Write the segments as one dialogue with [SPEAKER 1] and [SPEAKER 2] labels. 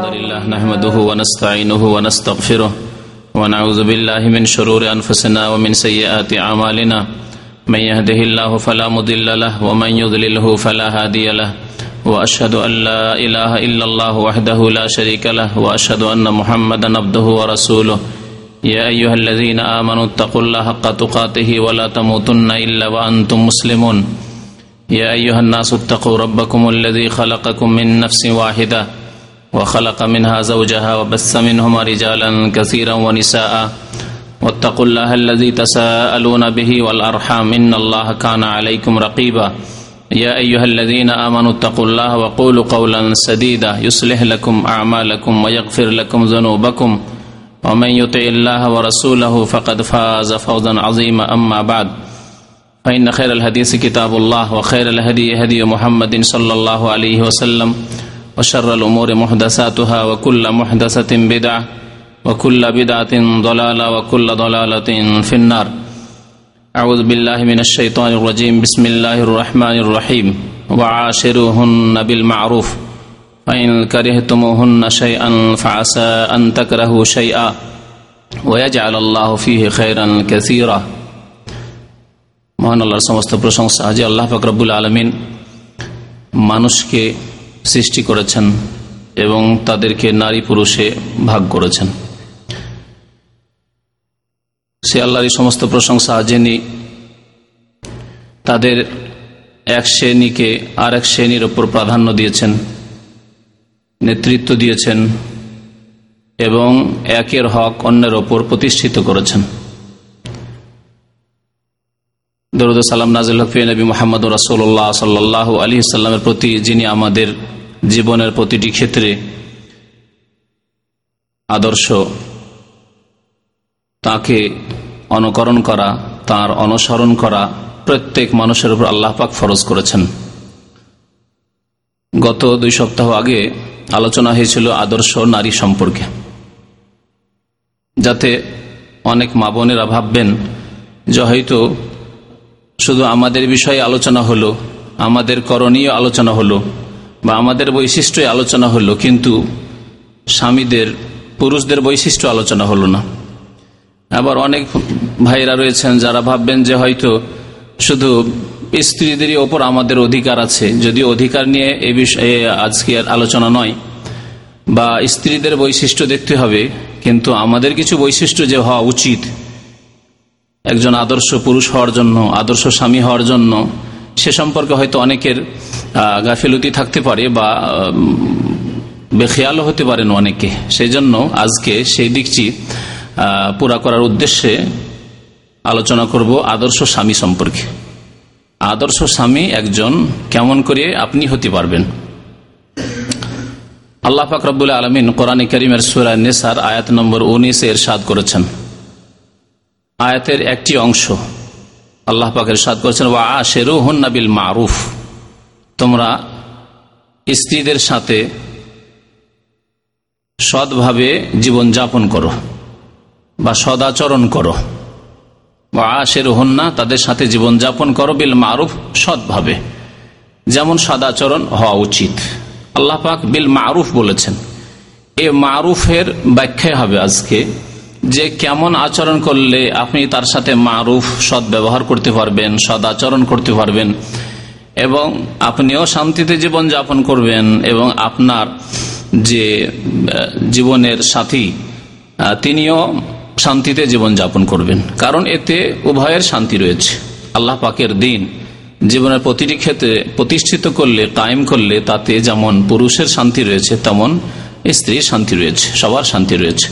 [SPEAKER 1] الحمد لله نحمده ونستعينه ونستغفره ونعوذ بالله من شرور أنفسنا ومن سيئات أعمالنا من يهده الله فلا مضل له ومن يضلله فلا هادي له وأشهد أن لا إله إلا الله وحده لا شريك له وأشهد أن محمدا عبده ورسوله يا أيها الذين آمنوا اتقوا الله حق تقاته ولا تموتن إلا وأنتم مسلمون يا أيها الناس اتقوا ربكم الذي خلقكم من نفس واحدة وخلق منها زوجها وبث منهما رجالا كثيرا ونساء. واتقوا الله الذي تساءلون به والأرحام. إن الله كان عليكم رقيبا. يا أيها الذين آمنوا اتقوا الله وقولوا قولا سديدا. يصلح لكم أعمالكم ويغفر لكم ذنوبكم. ومن يطع الله ورسوله فقد فاز فوزا عظيما. أما بعد، فإن خير الحديث كتاب الله وخير الهدي هدي محمد صلى الله عليه وسلم. وخير وشر الأمور محدثاتها وكل محدثة بدعة وكل بدعة ضلالة وكل ضلالة في النار أعوذ بالله من الشيطان الرجيم بسم الله الرحمن الرحيم وعاشروهن بالمعروف فإن كرهتموهن شيئا فعسى أن تكرهوا شيئا ويجعل الله فيه خيرا كثيرا মহান আল্লাহর সমস্ত প্রশংসা যে আল্লাহ ফাকরাবুল আলমিন মানুষকে সৃষ্টি করেছেন এবং তাদেরকে নারী পুরুষে ভাগ করেছেন। সে আল্লাহরই সমস্ত প্রশংসা যিনি তাদের এক শ্রেণীকে আর এক শ্রেণির ওপর প্রাধান্য দিয়েছেন, নেতৃত্ব দিয়েছেন এবং একের হক অন্যের ওপর প্রতিষ্ঠিত করেছেন। দরুদ সালাম নাজিল হফি নবী মোহাম্মদ রাসোল্লাহ সাল্লাহ আলী সাল্লামের প্রতি, যিনি আমাদের জীবনের প্রতিটি ক্ষেত্রে আদর্শ, তাকে অনুকরণ করা, তার অনুসরণ করা প্রত্যেক মানুষের উপর আল্লাহ পাক ফরজ করেছেন। গত দুই সপ্তাহ আগে আলোচনা হয়েছিল আদর্শ নারী সম্পর্কে। যাতে অনেক মা বোনেরা ভাববেন যে হয়তো শুধু আমাদের বিষয়ে আলোচনা হলো, আমাদের করণীয় আলোচনা হলো, বা আমাদের বৈশিষ্ট্য আলোচনা হলো, কিন্তু স্বামীদের, পুরুষদের বৈশিষ্ট্য আলোচনা হলো না। আবার অনেক ভাইরা রয়েছেন যারা ভাববেন যে হয়তো শুধু স্ত্রীদেরই ওপর আমাদের অধিকার আছে যদি অধিকার নিয়ে এ বিষয়ে আজকে আলোচনা নয়, বা স্ত্রীদের বৈশিষ্ট্য দেখতে হবে, কিন্তু আমাদের কিছু বৈশিষ্ট্য যে হওয়া উচিত একজন আদর্শ পুরুষ হওয়ার জন্য, আদর্শ স্বামী হওয়ার জন্য, সে সম্পর্কে হয়তো অনেকের গাফিলতি থাকতে পারে বা বেখেয়ালও হতে পারেন অনেকে। সেই জন্য আজকে সেই দিকটি পুরা করার উদ্দেশ্যে আলোচনা করব আদর্শ স্বামী সম্পর্কে। আদর্শ স্বামী একজন কেমন করে আপনি হতে পারবেন? আল্লাহ ফাকরাবুল আলমিন কোরআন করিমের সুরা নেসার আয়াত নম্বর উনিশে এর সাদ করেছেন। আয়াতের একটি অংশ। আল্লাহ পাকের সাদ করেছেন, ওয়া আশেরু হন্নাবিল মারুফ। তোমরা স্ত্রীদের সাথে সৎভাবে জীবন যাপন করো বা সদাচরণ করো। বা আশের হন্না তাদের সাথে জীবন যাপন করো বিল মারুফ সৎভাবে। যেমন সদাচরণ হওয়া উচিত। আল্লাহ পাক বিল মারুফ বলেছেন। এ মারুফের ব্যাখ্যা হবে আজকে যে কেমন আচরণ করলে আপনি তার সাথে মারুফ, সৎ ব্যবহার করতে পারবেন সদ আচরণ করতে পারবেন এবং আপনিও শান্তিতে জীবন যাপন করবেন এবং আপনার যে জীবনের সাথী তিনিও শান্তিতে জীবন যাপন করবেন। কারণ এতে উভয়ের শান্তি রয়েছে। আল্লাহ পাকের দিন জীবনের প্রতিটি ক্ষেত্রে প্রতিষ্ঠিত করলে, কায়েম করলে তাতে যেমন পুরুষের শান্তি রয়েছে, তেমন স্ত্রীর শান্তি রয়েছে, সবার শান্তি রয়েছে।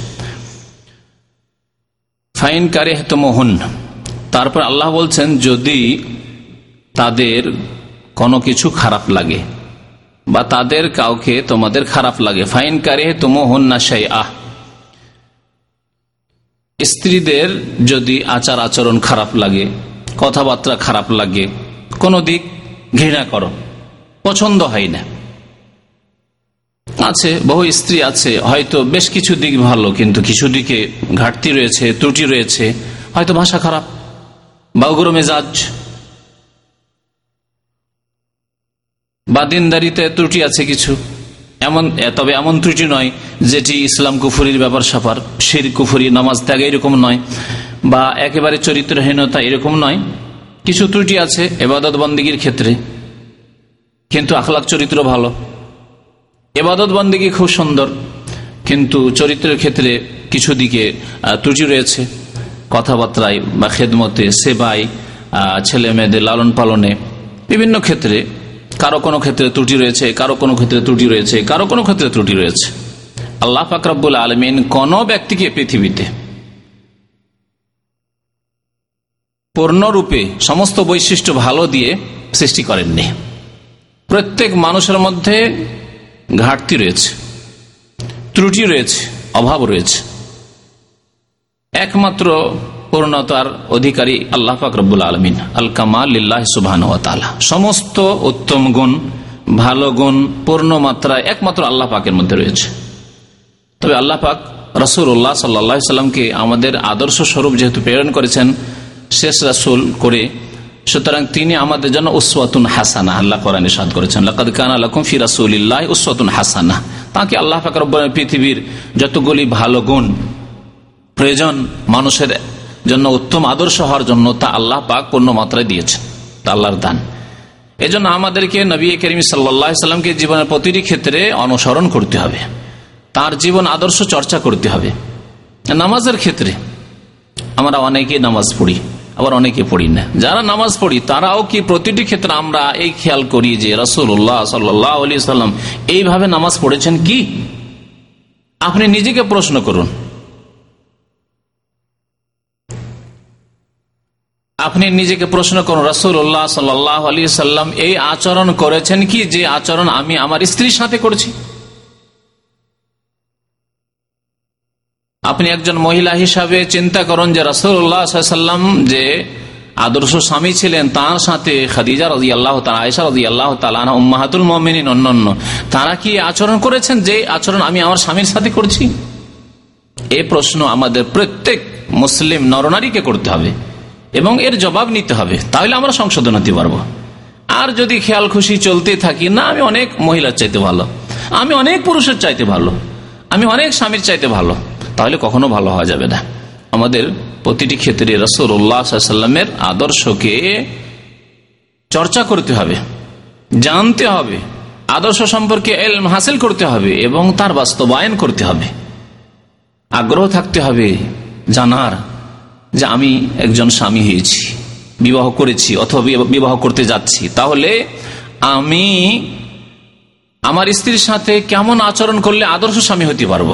[SPEAKER 1] ফাইন কারে হেতমোহন তারপর আল্লাহ বলছেন, যদি তাদের কোনো কিছু খারাপ লাগে বা তাদের কাউকে তোমাদের খারাপ লাগে, ফাইন কারে তোমোহন না সাই আহ স্ত্রীদের যদি আচার আচরণ খারাপ লাগে, কথাবার্তা খারাপ লাগে, কোনো দিক ঘৃণা করো, পছন্দ হয় না। আছে, বহু স্ত্রী আছে, হয়তো বেশ কিছু দিক ভালো, কিন্তু কিছু দিকে ঘাটতি রয়েছে, ত্রুটি রয়েছে, হয়তো ভাষা খারাপ বা উগ্র মেজাজ বা দিনদারিতে ত্রুটি আছে কিছু। এমন তবে এমন ত্রুটি নয় যেটি ইসলাম কুফুরির ব্যাপার সাপার শির, কুফুরি, নামাজ ত্যাগ এরকম নয় বা একেবারে চরিত্রহীনতা এরকম নয়। কিছু ত্রুটি আছে এবাদত বন্দীগীর ক্ষেত্রে, কিন্তু আখলাক চরিত্র ভালো। এবাদত বন্দীগী খুব সুন্দর, কিন্তু চরিত্রের ক্ষেত্রে কিছু দিকে ত্রুটি রয়েছে। কথাবার্তায় বা খেদমতে সেবাই ছেলে মেয়েদের লালন পালনে বিভিন্ন ক্ষেত্রে কারও কোনো ক্ষেত্রে ত্রুটি রয়েছে, কারও কোনো ক্ষেত্রে ত্রুটি রয়েছে, কারও কোনো ক্ষেত্রে ত্রুটি রয়েছে। আল্লাহ ফাকরাবুল আলমিন কোন ব্যক্তিকে পৃথিবীতে পূর্ণরূপে সমস্ত বৈশিষ্ট্য ভালো দিয়ে সৃষ্টি করেননি। প্রত্যেক মানুষের মধ্যে ঘাটতি রয়েছে, ত্রুটি রয়েছে, অভাব রয়েছে। একমাত্র পূর্ণতার অধিকারী আল্লাহ ফাকরবুল আলমিন আল কামাল সুবাহ সমস্ত উত্তম গুণ, ভালো গুণ, পূর্ণ মাত্রায় একমাত্র আল্লাহ পাকের মধ্যে রয়েছে। তবে আল্লাহ পাক রসুল্লাহ সাল্লা সাল্লামকে আমাদের আদর্শ স্বরূপ যেহেতু প্রেরণ করেছেন, শেষ রাসুল করে সুতরাং তিনি আমাদের জন্য উসওয়াতুন হাসানা, আল্লাহ কোরআন সাদ করেছেন। লাকাদ কান রাসূলিল্লাহ উসওয়াতুন হাসানা। তাকে আল্লাহ পৃথিবীর যতগুলি ভালো গুণ, প্রয়োজন মানুষের জন্য উত্তম আদর্শ হওয়ার জন্য তা আল্লাহ পাক পূর্ণ মাত্রায় দিয়েছেন। তা আল্লাহর দান। এজন্য আমাদেরকে নবী করিম সাল্লামকে জীবনের প্রতিটি ক্ষেত্রে অনুসরণ করতে হবে। তার জীবন আদর্শ চর্চা করতে হবে। নামাজের ক্ষেত্রে আমরা অনেকে নামাজ পড়ি। আবার অনেকে পড়ি না। যারা নামাজ পড়ি, তারাও কি প্রতিটি ক্ষেত্রে আমরা এই খেয়াল করি যে রসুল্লাহ সাল্লাম এইভাবে নামাজ পড়েছেন কি? আপনি নিজেকে প্রশ্ন করুন। আপনি নিজেকে প্রশ্ন করুন রসুল্লাহ সাল্লাহ আলী সাল্লাম এই আচরণ করেছেন কি? যে আচরণ আমি আমার স্ত্রীর সাথে করছি। আপনি একজন মহিলা হিসাবে চিন্তা করুন যে রসুল্লাহাম যে আদর্শ স্বামী ছিলেন, তার সাথে খাদিজা রাজি আল্লাহ আয়সা রাজি আল্লাহ তালা উম্মাহাতুল মমিন অন্যান্য। তারা কি আচরণ করেছেন যে আচরণ আমি আমার স্বামীর সাথে করছি? এ প্রশ্ন আমাদের প্রত্যেক মুসলিম নরনারীকে করতে হবে এবং এর জবাব নিতে হবে। তাহলে আমরা সংশোধন হতে পারব। আর যদি খেয়াল খুশি চলতে থাকি, না, আমি অনেক মহিলার চাইতে ভালো, আমি অনেক পুরুষের চাইতে ভালো, আমি অনেক স্বামীর চাইতে ভালো। তাহলে কখনো ভালো হওয়া যাবে না। আমাদের প্রতিটি ক্ষেত্রে রসুল্লাহামের আদর্শকে চর্চা করতে হবে, জানতে হবে, আদর্শ সম্পর্কে এলম হাসিল করতে হবে এবং তার বাস্তবায়ন করতে হবে। আগ্রহ থাকতে হবে জানার যে আমি একজন স্বামী হয়েছি, বিবাহ করেছি অথবা বিবাহ করতে যাচ্ছি। তাহলে আমি আমার স্ত্রীর সাথে কেমন আচরণ করলে আদর্শ স্বামী হতে পারব?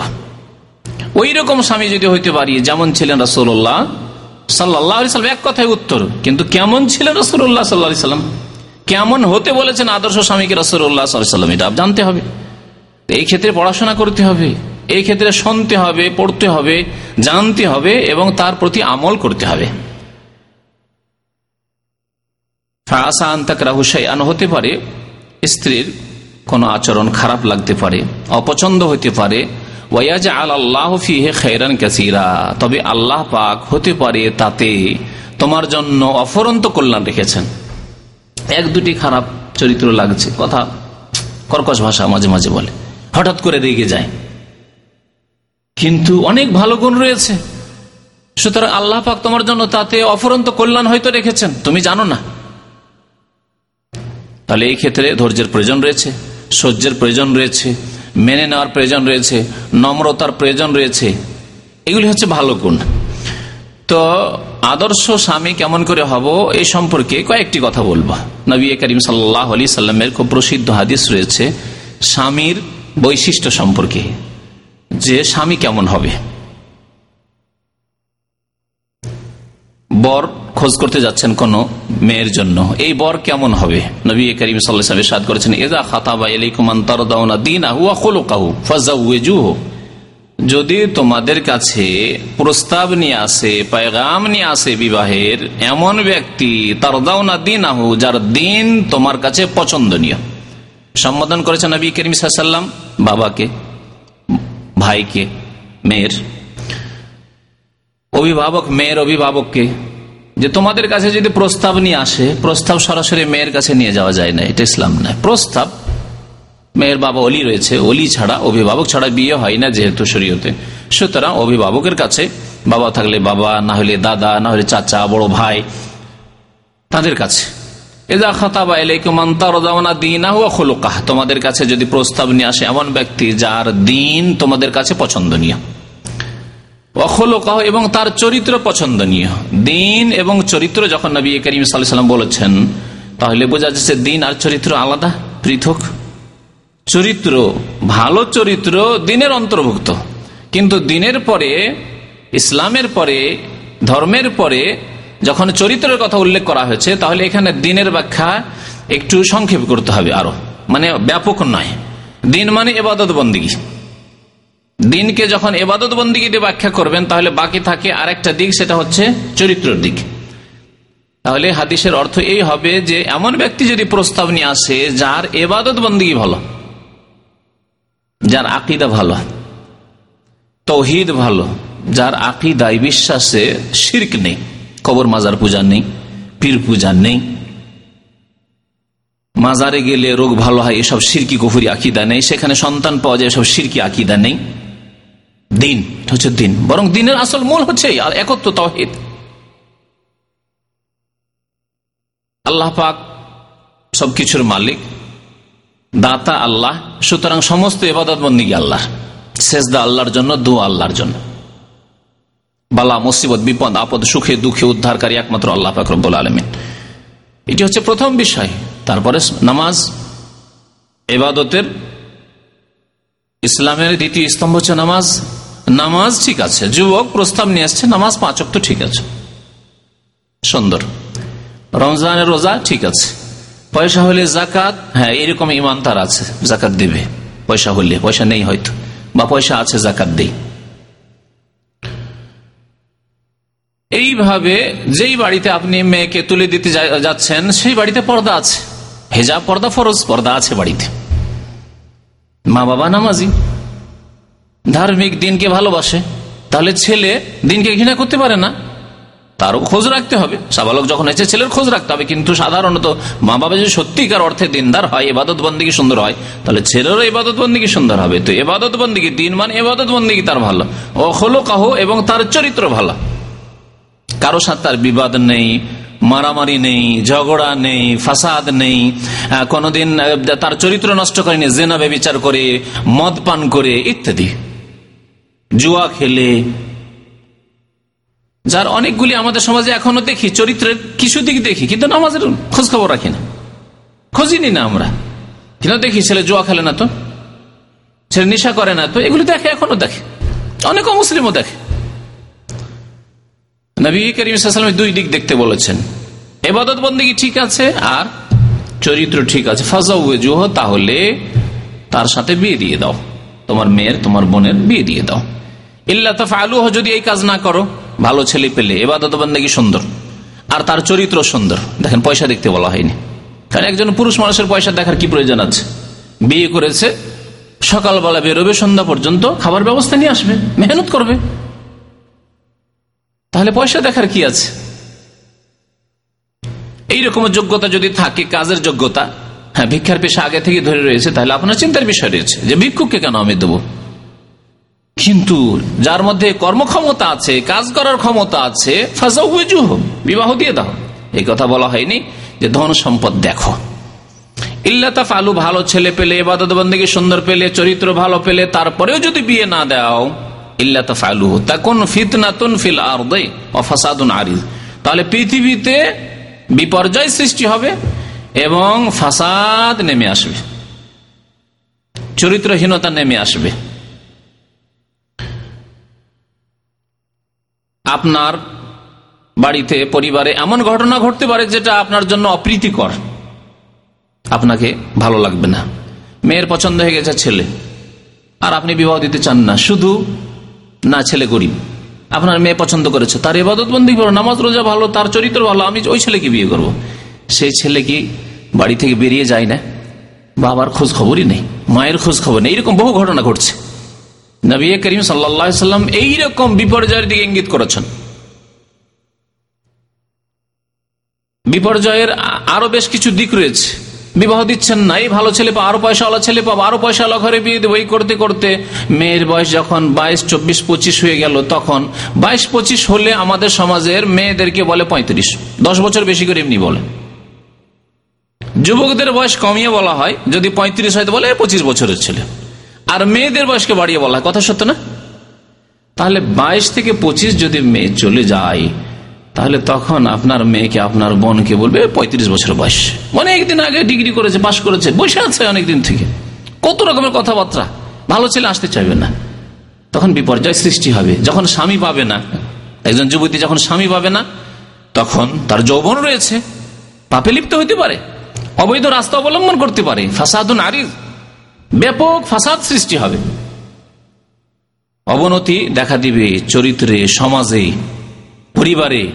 [SPEAKER 1] ওই রকম স্বামী যদি হইতে পারি, যেমন ছিলেন রসুল্লাহ সাল্লাহ সাল্লাম, এক কথায় উত্তর। কিন্তু কেমন ছিলেন রসুল্লাহ সাল্লাহ সাল্লাম? কেমন হতে বলেছেন আদর্শ স্বামীকে রসুল্লাহ সাল্লাম? এটা জানতে হবে। এই ক্ষেত্রে পড়াশোনা করতে হবে, এই ক্ষেত্রে শুনতে হবে, পড়তে হবে, জানতে হবে এবং তার প্রতি আমল করতে হবে। হতে পারে স্ত্রীর কোনো আচরণ খারাপ লাগতে পারে, অপছন্দ হতে পারে তবে আল্লাহ পাক হতে পারে তাতে তোমার জন্য অফরন্ত কল্যাণ রেখেছেন। এক দুটি খারাপ চরিত্র লাগছে, কথা কর্কশ ভাষা মাঝে মাঝে বলে, হঠাৎ করে রেগে যায়। কিন্তু অনেক ভালো গুণ রয়েছে। সুতরাং আল্লাহ পাক তোমার জন্য তাতে অফরন্ত কল্যাণ হয়তো রেখেছেন, তুমি জানো না। তাহলে এই ক্ষেত্রে ধৈর্যের প্রয়োজন রয়েছে, সহ্যের প্রয়োজন রয়েছে মেনে নেওয়ার প্রয়োজন রয়েছে, নম্রতার প্রয়োজন রয়েছে। এগুলি হচ্ছে ভালো গুণ। তো আদর্শ স্বামী কেমন করে হব এই সম্পর্কে কয়েকটি কথা বলব। নবী করিম সাল্লাহ আলি সাল্লামের খুব প্রসিদ্ধ হাদিস রয়েছে, স্বামীর বৈশিষ্ট্য সম্পর্কে, যে স্বামী কেমন হবে। বর খোঁজ করতে যাচ্ছেন কোন মেয়ের জন্য। এই বর কেমন হবে? নবী করিম সাদ করেছেন এজা খাতাবা দিন কাহু ফাজাউজু যদি তোমাদের কাছে প্রস্তাব নিয়ে আসে, পায়গাম নিয়ে আসে বিবাহের, এমন ব্যক্তি তার তারদাউনা দিন আহু যার দিন তোমার কাছে পছন্দনীয়। সম্বোধন করেছেন নবী করিম সাল্লাম বাবাকে, ভাইকে, মেয়ের। অভিভাবক মেয়ের অভিভাবককে, যে তোমাদের কাছে যদি প্রস্তাব নিয়ে আসে, প্রস্তাব সরাসরি মেয়ের কাছে নিয়ে যাওয়া যায় না, এটা ইসলাম নয়। প্রস্তাব, মেয়ের বাবা অলি রয়েছে, অলি ছাড়া, অভিভাবক ছাড়া বিয়ে হয় না যেহেতু শরীয়তে। সুতরাং অভিভাবকের কাছে বাবা থাকলে বাবা, না হলে দাদা, না হলে চাচা, বড় ভাই, তাদের কাছে। তোমাদের কাছে যদি প্রস্তাব নিয়ে আসে এমন ব্যক্তি যার দিন তোমাদের কাছে পছন্দনীয়। অখলোকাহ এবং তার চরিত্র পছন্দনীয়। দিন এবং চরিত্র যখন নবী করিম সাল্লাম বলেছেন, তাহলে বোঝা যাচ্ছে দিন আর চরিত্র আলাদা, পৃথক। চরিত্র, ভালো চরিত্র দিনের অন্তর্ভুক্ত। কিন্তু দিনের পরে, ইসলামের পরে, ধর্মের পরে যখন চরিত্রের কথা উল্লেখ করা হয়েছে, তাহলে এখানে দিনের ব্যাখ্যা একটু সংক্ষেপ করতে হবে আরও। মানে ব্যাপক নয়। দিন মানে এবাদত বন্দিগি দিনকে যখন এবাদত বন্দিগিতে ব্যাখ্যা করবেন, তাহলে বাকি থাকে আরেকটা দিক, সেটা হচ্ছে চরিত্রের দিক। তাহলে হাদিসের অর্থ এই হবে যে, এমন ব্যক্তি যদি প্রস্তাব নিয়ে আসে, যার এবাদত বন্দিগি ভালো, যার আকিদা ভালো, তৌহিদ ভালো, যার আকিদায় বিশ্বাসে শির্ক নেই, কবর মাজার পূজা নেই, পীর পূজা নেই, মাজারে গেলে রোগ ভালো হয়, এসব সিরকি কুফুরি আকিদা নেই, সেখানে সন্তান পাওয়া যায়, এসব সিরকি আকিদা নেই। দিন হচ্ছে দিন। বরং দিনের আসল মূল হচ্ছে আর একত্র তহিদ আল্লাহ পাক সবকিছুর মালিক, দাতা আল্লাহ, সুতরাং সমস্ত এবাদত বন্দী আল্লাহ। শেষদা আল্লাহর জন্য দু আল্লাহর জন্য। বালা, মুসিবত, বিপদ, আপদ, সুখে, দুঃখে উদ্ধারকারী একমাত্র আল্লাহ ফাকরবুল আলমিন। এটি হচ্ছে প্রথম বিষয়। তারপরে নামাজ এবাদতের ইসলামের দ্বিতীয় স্তম্ভ হচ্ছে নামাজ। নামাজ ঠিক আছে। যুবক প্রস্তাব নিয়ে আসছে, নামাজ পাঁচক তো ঠিক আছে। সুন্দর। রমজানের রোজা ঠিক আছে। পয়সা হলে জাকাত হ্যাঁ এরকম ইমান তার আছে জাকাত দিবে। পয়সা হলে, পয়সা নেই হয়তো, বা পয়সা আছে জাকাত দেই। এইভাবে যেই বাড়িতে আপনি মেয়েকে তুলে দিতে যাচ্ছেন, সেই বাড়িতে পর্দা আছে। হেজা পর্দা ফরজ, পর্দা আছে বাড়িতে। মা বাবা নামাজি। ধার্মিক দিনকে ভালোবাসে, তাহলে ছেলে দিনকে ঘৃণা করতে পারে না। তারও খোঁজ রাখতে হবে। সাবালক যখন হয়েছে ছেলের খোঁজ রাখতে হবে, কিন্তু সাধারণত মা বাবা যদি সত্যিকার অর্থে দিনদার হয়, এবাদত বন্দী সুন্দর হয়, তাহলে ছেলেরও এবাদত বন্দী সুন্দর হবে। তো এবাদত বন্দী দিন মানে এবাদত বন্দীকে তার ভালো। হলো কাহ এবং তার চরিত্র ভালো। কারও সাথে তার বিবাদ নেই মারামারি নেই, ঝগড়া নেই, ফাসাদ নেই। কোনদিন তার চরিত্র নষ্ট করেনি জেনা বিচার করে, মদ পান করে, ইত্যাদি। জুয়া খেলে। যার অনেকগুলি আমাদের সমাজে এখনও দেখি, চরিত্রের কিছু দিক দেখি, কিন্তু নামাজের খোঁজ খবর রাখি না। খোঁজিনি না আমরা। কিন্তু দেখি, ছেলে জুয়া খেলে না তো? ছেলে নেশা করে না তো? এগুলি দেখে, এখনও দেখে। অনেক মুসলিমও দেখে। নবী করিম দুই দিক দেখতে বলেছেন। এবাদত বন্দী ঠিক আছে আর চরিত্র ঠিক আছে? ফাজাউজুহ তাহলে তার সাথে বিয়ে দিয়ে দাও। তোমার মেয়ের, তোমার বোনের বিয়ে দিয়ে দাও। ইল্লা আলু যদি এই কাজ না করো, ভালো ছেলে পেলে এবাদত বন্দী সুন্দর? আর তার চরিত্র সুন্দর। দেখেন, পয়সা দেখতে বলা হয়নি। কারণ একজন পুরুষ মানুষের পয়সা দেখার কি প্রয়োজন আছে? বিয়ে করেছে, সকালবেলা বেরোবে, সন্ধ্যা পর্যন্ত খাবার ব্যবস্থা নিয়ে আসবে, মেহনত করবে। তাহলে পয়সা দেখার কি আছে? এইরকম যোগ্যতা যদি থাকে, কাজের যোগ্যতা হ্যাঁ ভিক্ষার পেশা আগে থেকে ধরে রয়েছে, তাহলে আপনার চিন্তার বিষয় রয়েছে যে ভিক্ষুককে কেন আমি দেবো? কিন্তু যার মধ্যে কর্মক্ষমতা আছে, কাজ করার ক্ষমতা আছে বিবাহ দিয়ে দাও। এই কথা বলা হয়নি যে ধন সম্পদ দেখো। ইল্লাতাফ আলু ভালো ছেলে পেলে এবাদত বন্দীকে সুন্দর পেলে, চরিত্র ভালো পেলে, তারপরেও যদি বিয়ে না দাও ইল্লাতাফ আলু তখন ফিতনাতুন ফিল আর অফাসাদুন আরিজ তাহলে পৃথিবীতে বিপর্যয় সৃষ্টি হবে এবং ফাসাদ নেমে আসবে। চরিত্রহীনতা নেমে আসবে। আপনার বাড়িতে, পরিবারে এমন ঘটনা ঘটতে পারে যেটা আপনার জন্য অপ্রীতিকর। আপনাকে ভালো লাগবে না। মেয়ের পছন্দ হয়ে গেছে ছেলে। আর আপনি বিবাহ দিতে চান না। শুধু না ছেলে গরিব। আপনার মেয়ে পছন্দ করেছে, তার এবাদত বন্দি করো, নামাজ রোজা ভালো, তার চরিত্র ভালো, আমি ওই ছেলেকে বিয়ে করব। সেই ছেলে কি বাড়ি থেকে বেরিয়ে যায় না? বাবার খোঁজ খবরই নেই, মায়ের খোঁজ খবর নেই, এরকম বহু ঘটনা ঘটছে। নবী করিম সাল্লাম এইরকম বিপর্যয়ের দিকে ইঙ্গিত করেছেন। বিপর্যয়ের আরও বেশ কিছু দিক রয়েছে। বিবাহ দিচ্ছেন না এই ভালো ছেলে পাবো আরও পয়সাওয়ালা ছেলে পাবো আরও পয়সাওয়ালা ঘরে বিয়ে দেবো, এই করতে করতে মেয়ের বয়স যখন বাইশ, চব্বিশ, পঁচিশ হয়ে গেল, তখন বাইশ, পঁচিশ হলে আমাদের সমাজের মেয়েদেরকে বলে পঁয়ত্রিশ। দশ বছর বেশি করে এমনি বলে। যুবকদের বয়স কমিয়ে বলা হয়, যদি পঁয়ত্রিশ হয় তো বলে পঁচিশ বছরের ছেলে। আর মেয়েদের বয়সকে বাড়িয়ে বলা হয়, কথা সত্য না? তাহলে বাইশ থেকে পঁচিশ যদি মেয়ে চলে যায় তাহলে তখন আপনার মেয়েকে, আপনার বোনকে বলবে, পঁয়ত্রিশ বছর বয়স। অনেকদিন আগে ডিগ্রি করেছে, পাশ করেছে, বসে আছে অনেকদিন থেকে। কত রকমের কথাবার্তা। ভালো ছেলে আসতে চাইবে না। তখন বিপর্যয় সৃষ্টি হবে। যখন স্বামী পাবে না, একজন যুবতী যখন স্বামী পাবে না, তখন তার যৌবন রয়েছে। পাপে লিপ্ত হইতে পারে। অবৈধ রাস্তা অবলম্বন করতে পারে। ফাসাদ নারীর ব্যাপক ফাসাদ সৃষ্টি হবে। অবনতি দেখা দিবে চরিত্রে, সমাজে, পরিবারে।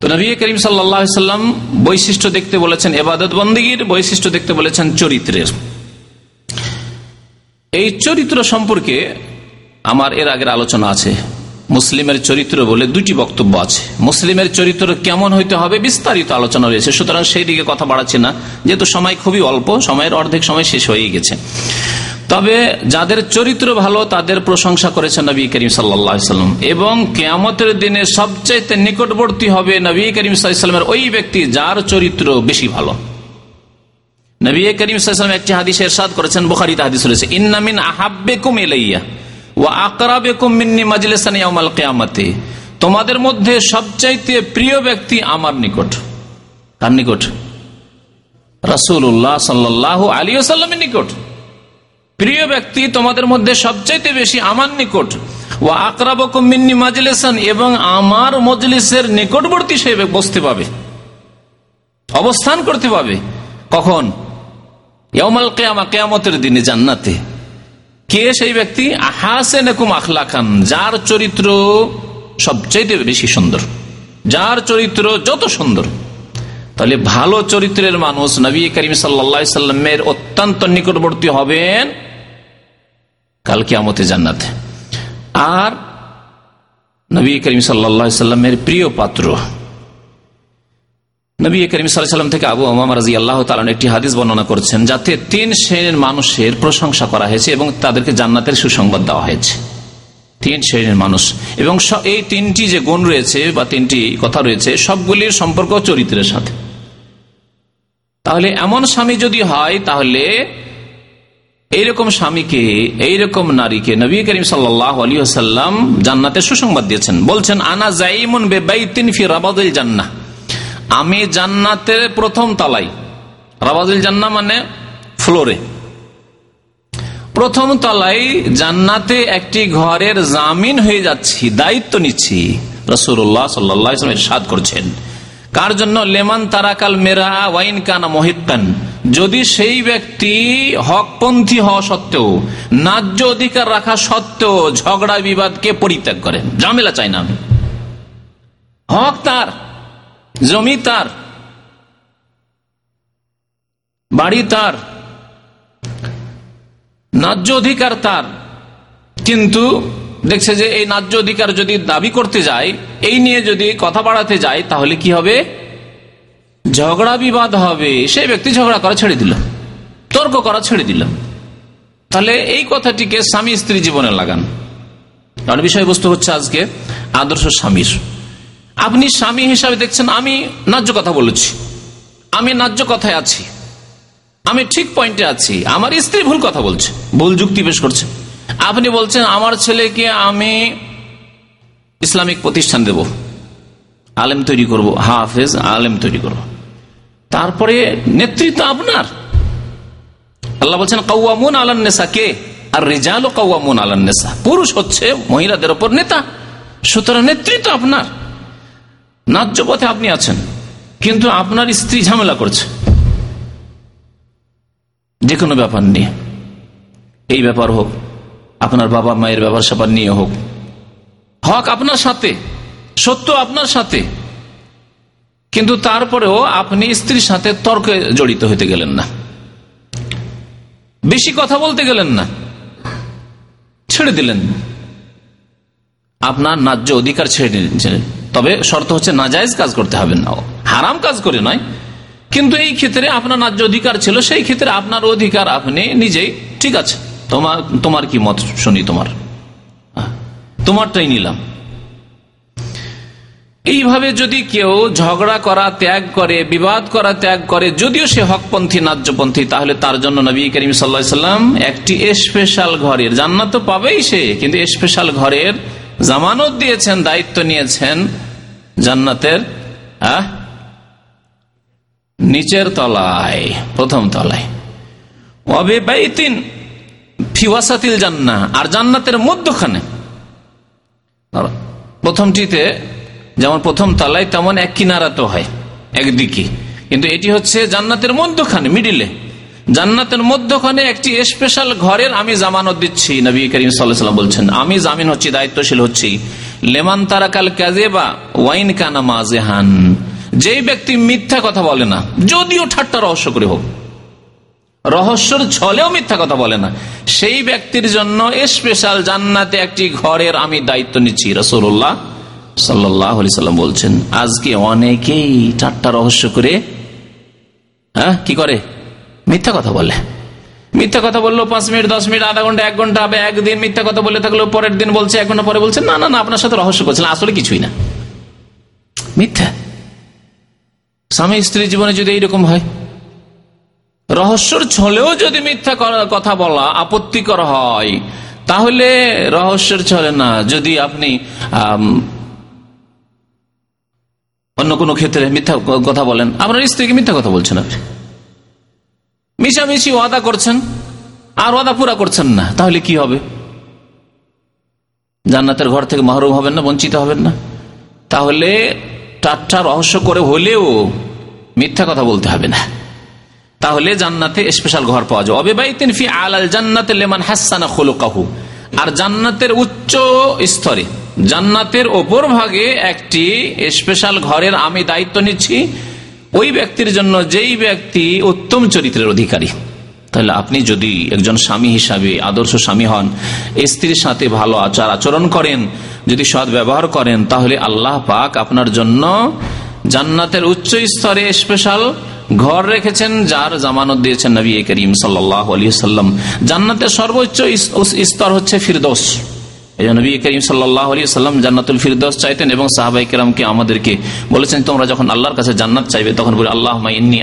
[SPEAKER 1] তো নবী করিম সাল্লাম বৈশিষ্ট্য দেখতে বলেছেন এবাদত বন্দীগীর বৈশিষ্ট্য দেখতে বলেছেন চরিত্রের। এই চরিত্র সম্পর্কে আমার এর আগের আলোচনা আছে। মুসলিমের চরিত্র বলে দুটি বক্তব্য আছে। মুসলিমের চরিত্র কেমন হইতে হবে বিস্তারিত আলোচনা রয়েছে। সুতরাং সেই দিকে কথা বাড়াচ্ছি না। যেহেতু সময় খুবই অল্প, সময়ের অর্ধেক সময় শেষ হয়ে গেছে। তবে যাদের চরিত্র ভালো, তাদের প্রশংসা করেছেন নবী করিম সাল্লাম। এবং কেয়ামতের দিনে সবচাইতে নিকটবর্তী হবে নবী করিম সাল্লামের ওই ব্যক্তি যার চরিত্র বেশি ভালো। নবী করিম সাল্লাম একটি হাদিস এরশাদ করেছেন, বুখারিতে হাদিস রয়েছে ইন্নামিন আহাব্বেকুম এলাইয়া ও আকরাবেকুম মিন্নি মাজলিসান ইয়াউমাল কিয়ামাতে। তোমাদের মধ্যে সবচাইতে প্রিয় ব্যক্তি আমার নিকট। কার নিকট? রাসূলুল্লাহ সাল্লাল্লাহু আলাইহি ওয়াসাল্লামের নিকট। প্রিয় ব্যক্তি, তোমাদের মধ্যে সবচাইতে বেশি আমার নিকট ও আকরাবকুম মিন্নি মাজলিসান এবং আমার মজলিসের নিকটবর্তী সে বসতে পাবে। অবস্থান করতে পাবে। কখন? ইয়ামাল কেয়ামা, কেয়ামতের দিনে জান্নাতে। কে সেই ব্যক্তি? আহাসেন একুম আখলাখান যার চরিত্র সবচাইতে বেশি সুন্দর। যার চরিত্র যত সুন্দর। তাহলে ভালো চরিত্রের মানুষ নবী করিম সাল্লা সাল্লামের অত্যন্ত নিকটবর্তী হবেন কালকে আমতে জান্নাতে। আর নবী করিম সাল্লা সাল্লামের প্রিয় পাত্র। নবী করিম সাল্লাম থেকে আবু আমাম রাজি আল্লাহ তালন একটি হাদিস বর্ণনা করছেন, যাতে তিন শ্রেণির মানুষের প্রশংসা করা হয়েছে এবং তাদেরকে জান্নাতের সুসংবাদ দেওয়া হয়েছে। তিন শ্রেণির মানুষ। এবং এই তিনটি যে গুণ রয়েছে বা তিনটি কথা রয়েছে, সবগুলির সম্পর্ক চরিত্রের সাথে। তাহলে এমন স্বামী যদি হয়, তাহলে এইরকম স্বামীকে, এইরকম নারীকে নবী করিম সাল্লাহ আলী আসাল্লাম জান্নাতের সুসংবাদ দিয়েছেন। বলছেন, আনা জাইমুন বেবাইতিন ফি রাবাদুল জান্না আমি জান্নাতের প্রথম তালাই। রাবাদুল জান্না মানে ফ্লোরে। প্রথম তলায় জান্নাতে একটি ঘরের জামিন হয়ে যাচ্ছি, দায়িত্ব নিচ্ছি। রসুল্লাহ সাল্লাম সাদ করছেন। কার জন্য? লেমান তারাকাল মেরা ওয়াইন কানা মহিতান যদি সেই ব্যক্তি হকপন্থী হওয়া সত্ত্বেও, ন্যায্য অধিকার রাখা সত্ত্বেও ঝগড়া বিবাদকে পরিত্যাগ করেন ঝামেলা চাই না হক তার, জমি তার, বাড়ি তার, ন্যায্য অধিকার তার। কিন্তু দেখছে যে এই ন্যায্য অধিকার যদি দাবি করতে যায়, এই নিয়ে যদি কথা বাড়াতে যায়, তাহলে কি হবে? ঝগড়া বিবাদ হবে সেই ব্যক্তি ঝগড়া করা ছেড়ে দিল, তর্ক করা ছেড়ে দিল। তাহলে এই কথাটিকে স্বামী স্ত্রী জীবনে লাগান। কারণ বিষয়বস্তু হচ্ছে আজকে আদর্শ স্বামীর। আপনি স্বামী হিসাবে দেখছেন, আমি ন্যায্য কথা বলেছি। আমি ন্যায্য কথায় আছি। আমি ঠিক পয়েন্টে আছি। আমার স্ত্রী ভুল কথা বলছে, ভুল যুক্তি পেশ করছে। আপনি বলছেন, আমার ছেলেকে আমি ইসলামিক প্রতিষ্ঠান দেব। আলেম তৈরি করব, হাফেজ আলেম তৈরি করব। তারপরে নেতৃত্ব আপনার। আল্লাহ বলছেন কৌয়ামুন আলান্নেসা কে? আর রেজাল ও কৌয়ামুন আলান্নেসা পুরুষ হচ্ছে মহিলাদের ওপর নেতা। সুতরাং নেতৃত্ব আপনার। ন্যায্য পথে আপনি আছেন। কিন্তু আপনার স্ত্রী ঝামেলা করছে। যে কোনো ব্যাপার নিয়ে। এই ব্যাপার হোক, আপনার বাবা মায়ের ব্যাপার স্যাপার নিয়ে হোক। হক আপনার সাথে। সত্য আপনার সাথে। কিন্তু তারপরেও আপনি স্ত্রীর সাথে তর্কে জড়িত হইতে গেলেন না। বেশি কথা বলতে গেলেন না। ছেড়ে দিলেন। আপনার ন্যায্য অধিকার ছেড়ে নিলেন তবে শর্ত হচ্ছে নাজায়জ কাজ করতে হবে না। হারাম কাজ করে নয়। কিন্তু এই ক্ষেত্রে আপনার ন্যায্য অধিকার ছিল, সেই ক্ষেত্রে আপনার অধিকার আপনি নিজেই ঠিক আছে। তোমার তোমার কি মত শুনি তোমার? তোমারটাই নিলাম। এইভাবে যদি কেউ ঝগড়া করা, ত্যাগ করে, বিবাদ করা, ত্যাগ করে, যদিও সে হকপন্থী, ন্যায্যপন্থী, তাহলে তার জন্য নবী করিম সাল্লাম একটি স্পেশাল ঘরের, জান্নাত তো পাবেই সে, কিন্তু স্পেশাল ঘরের জামানত দিয়েছেন, দায়িত্ব নিয়েছেন জান্নাতের নিচের তলায়, প্রথম তলায়। অবে বাইতিন ফিওয়াসাতিল জান্না আর জান্নাতের মধ্যখানে। প্রথমটিতে যেমন প্রথম তলায় তেমন এক কিনারাতে হয়, একদিকে। কিন্তু এটি হচ্ছে জান্নাতের মধ্যখানে মিডিলে জান্নাতের মধ্যখানে একটি স্পেশাল ঘরের আমি জামানত দিচ্ছি, নবী করিম সাল্লাম বলছেন। আমি জামিন হচ্ছি, দায়িত্বশীল হচ্ছি। লেমান তারাকাল কাজে বা ওয়াইন কানা মাজেহান যেই ব্যক্তি মিথ্যা কথা বলে না, যদিও ঠাট্টা রহস্য করে হোক, রহস্যর ছলেও মিথ্যা কথা বলে না, সেই ব্যক্তির জন্য স্পেশাল জান্নাতে একটি ঘরের আমি দায়িত্ব নিচ্ছি রসুল্লাহ সাল্লাম বলছেন, আজকে অনেকেই ঠাট্টা রহস্য করে হ্যাঁ কি করে? মিথ্যা কথা বলে। মিথ্যা কথা বলল, পাঁচ মিনিট, দশ মিনিট, আধা ঘণ্টা, এক ঘণ্টা হবে একদিন মিথ্যা কথা বলে থাকল, পরের দিন বলছে এক ঘণ্টা পরে বলছে, না না না, আপনার সাথে রহস্য করছেন আসলে কিছুই না। মিথ্যা। স্বামী স্ত্রী জীবনে যদি এইরকম হয়, রহস্যর ছলেও যদি মিথ্যা কথা বলা আপত্তিকর হয়, তাহলে রহস্যের ছলে না। যদি আপনি অন্য কোনো ক্ষেত্রে মিথ্যা কথা বলেন। আপনার স্ত্রীকে মিথ্যা কথা বলছেন আপনি মিশামিশি ওয়াদা করছেন, আর ওয়াদা পুরা করছেন না। তাহলে কি হবে? জান্নাতের ঘর থেকে মাহরুম হবেন না, বঞ্চিত হবেন না? তাহলে টাট্টা রহস্য করে হলেও মিথ্যা কথা বলতে হবে না। তাহলে জান্নাতে স্পেশাল ঘর পাওয়া যায় অবেবাইতেন ফি আলাল জান্নাতে লেমান হাসানা খোলকাহু। আর জান্নাতের উচ্চ স্তরে, জান্নাতের ওপর ভাগে একটি স্পেশাল ঘরের আমি দায়িত্ব নিচ্ছি। ওই ব্যক্তির জন্য যেই ব্যক্তি উত্তম চরিত্রের অধিকারী। তাহলে আপনি যদি একজন স্বামী হিসাবে, আদর্শ স্বামী হন, স্ত্রীর সাথে ভালো আচার আচরণ করেন, যদি সৎ ব্যবহার করেন, তাহলে আল্লাহ পাক আপনার জন্য জান্নাতের উচ্চ স্তরে স্পেশাল ঘর রেখেছেন, যার জামানত দিয়েছেন নবী করিম সাল্লাম জান্নাতের সর্বোচ্চ স্তর হচ্ছে ফিরদোস। এই নবী জান্নাতুল ফিরদোস চাইতেন এবং আমাদেরকে বলেছেন, তোমরা যখন আল্লাহর কাছে জান্নাত চাইবে, তখন বলে আল্লাহ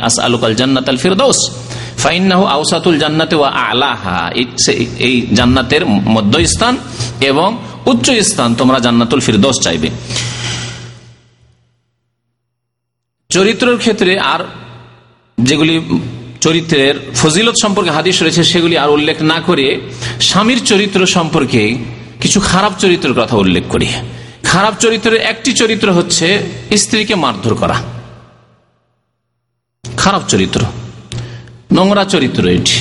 [SPEAKER 1] আস আলুকাল ফিরদোস। আউসাতুল আলাহা। এই জান্নাতের মধ্যস্থান এবং উচ্চ স্থান তোমরা জান্নাতুল ফিরদোস চাইবে। চরিত্রের ক্ষেত্রে আর যেগুলি চরিত্রের ফজিলত সম্পর্কে হাদিস রয়েছে, সেগুলি আর উল্লেখ না করে স্বামীর চরিত্র সম্পর্কে কিছু খারাপ চরিত্রের কথা উল্লেখ করি। খারাপ চরিত্রের একটি চরিত্র হচ্ছে স্ত্রীকে মারধর করা। খারাপ চরিত্র। নোংরা চরিত্র এটি।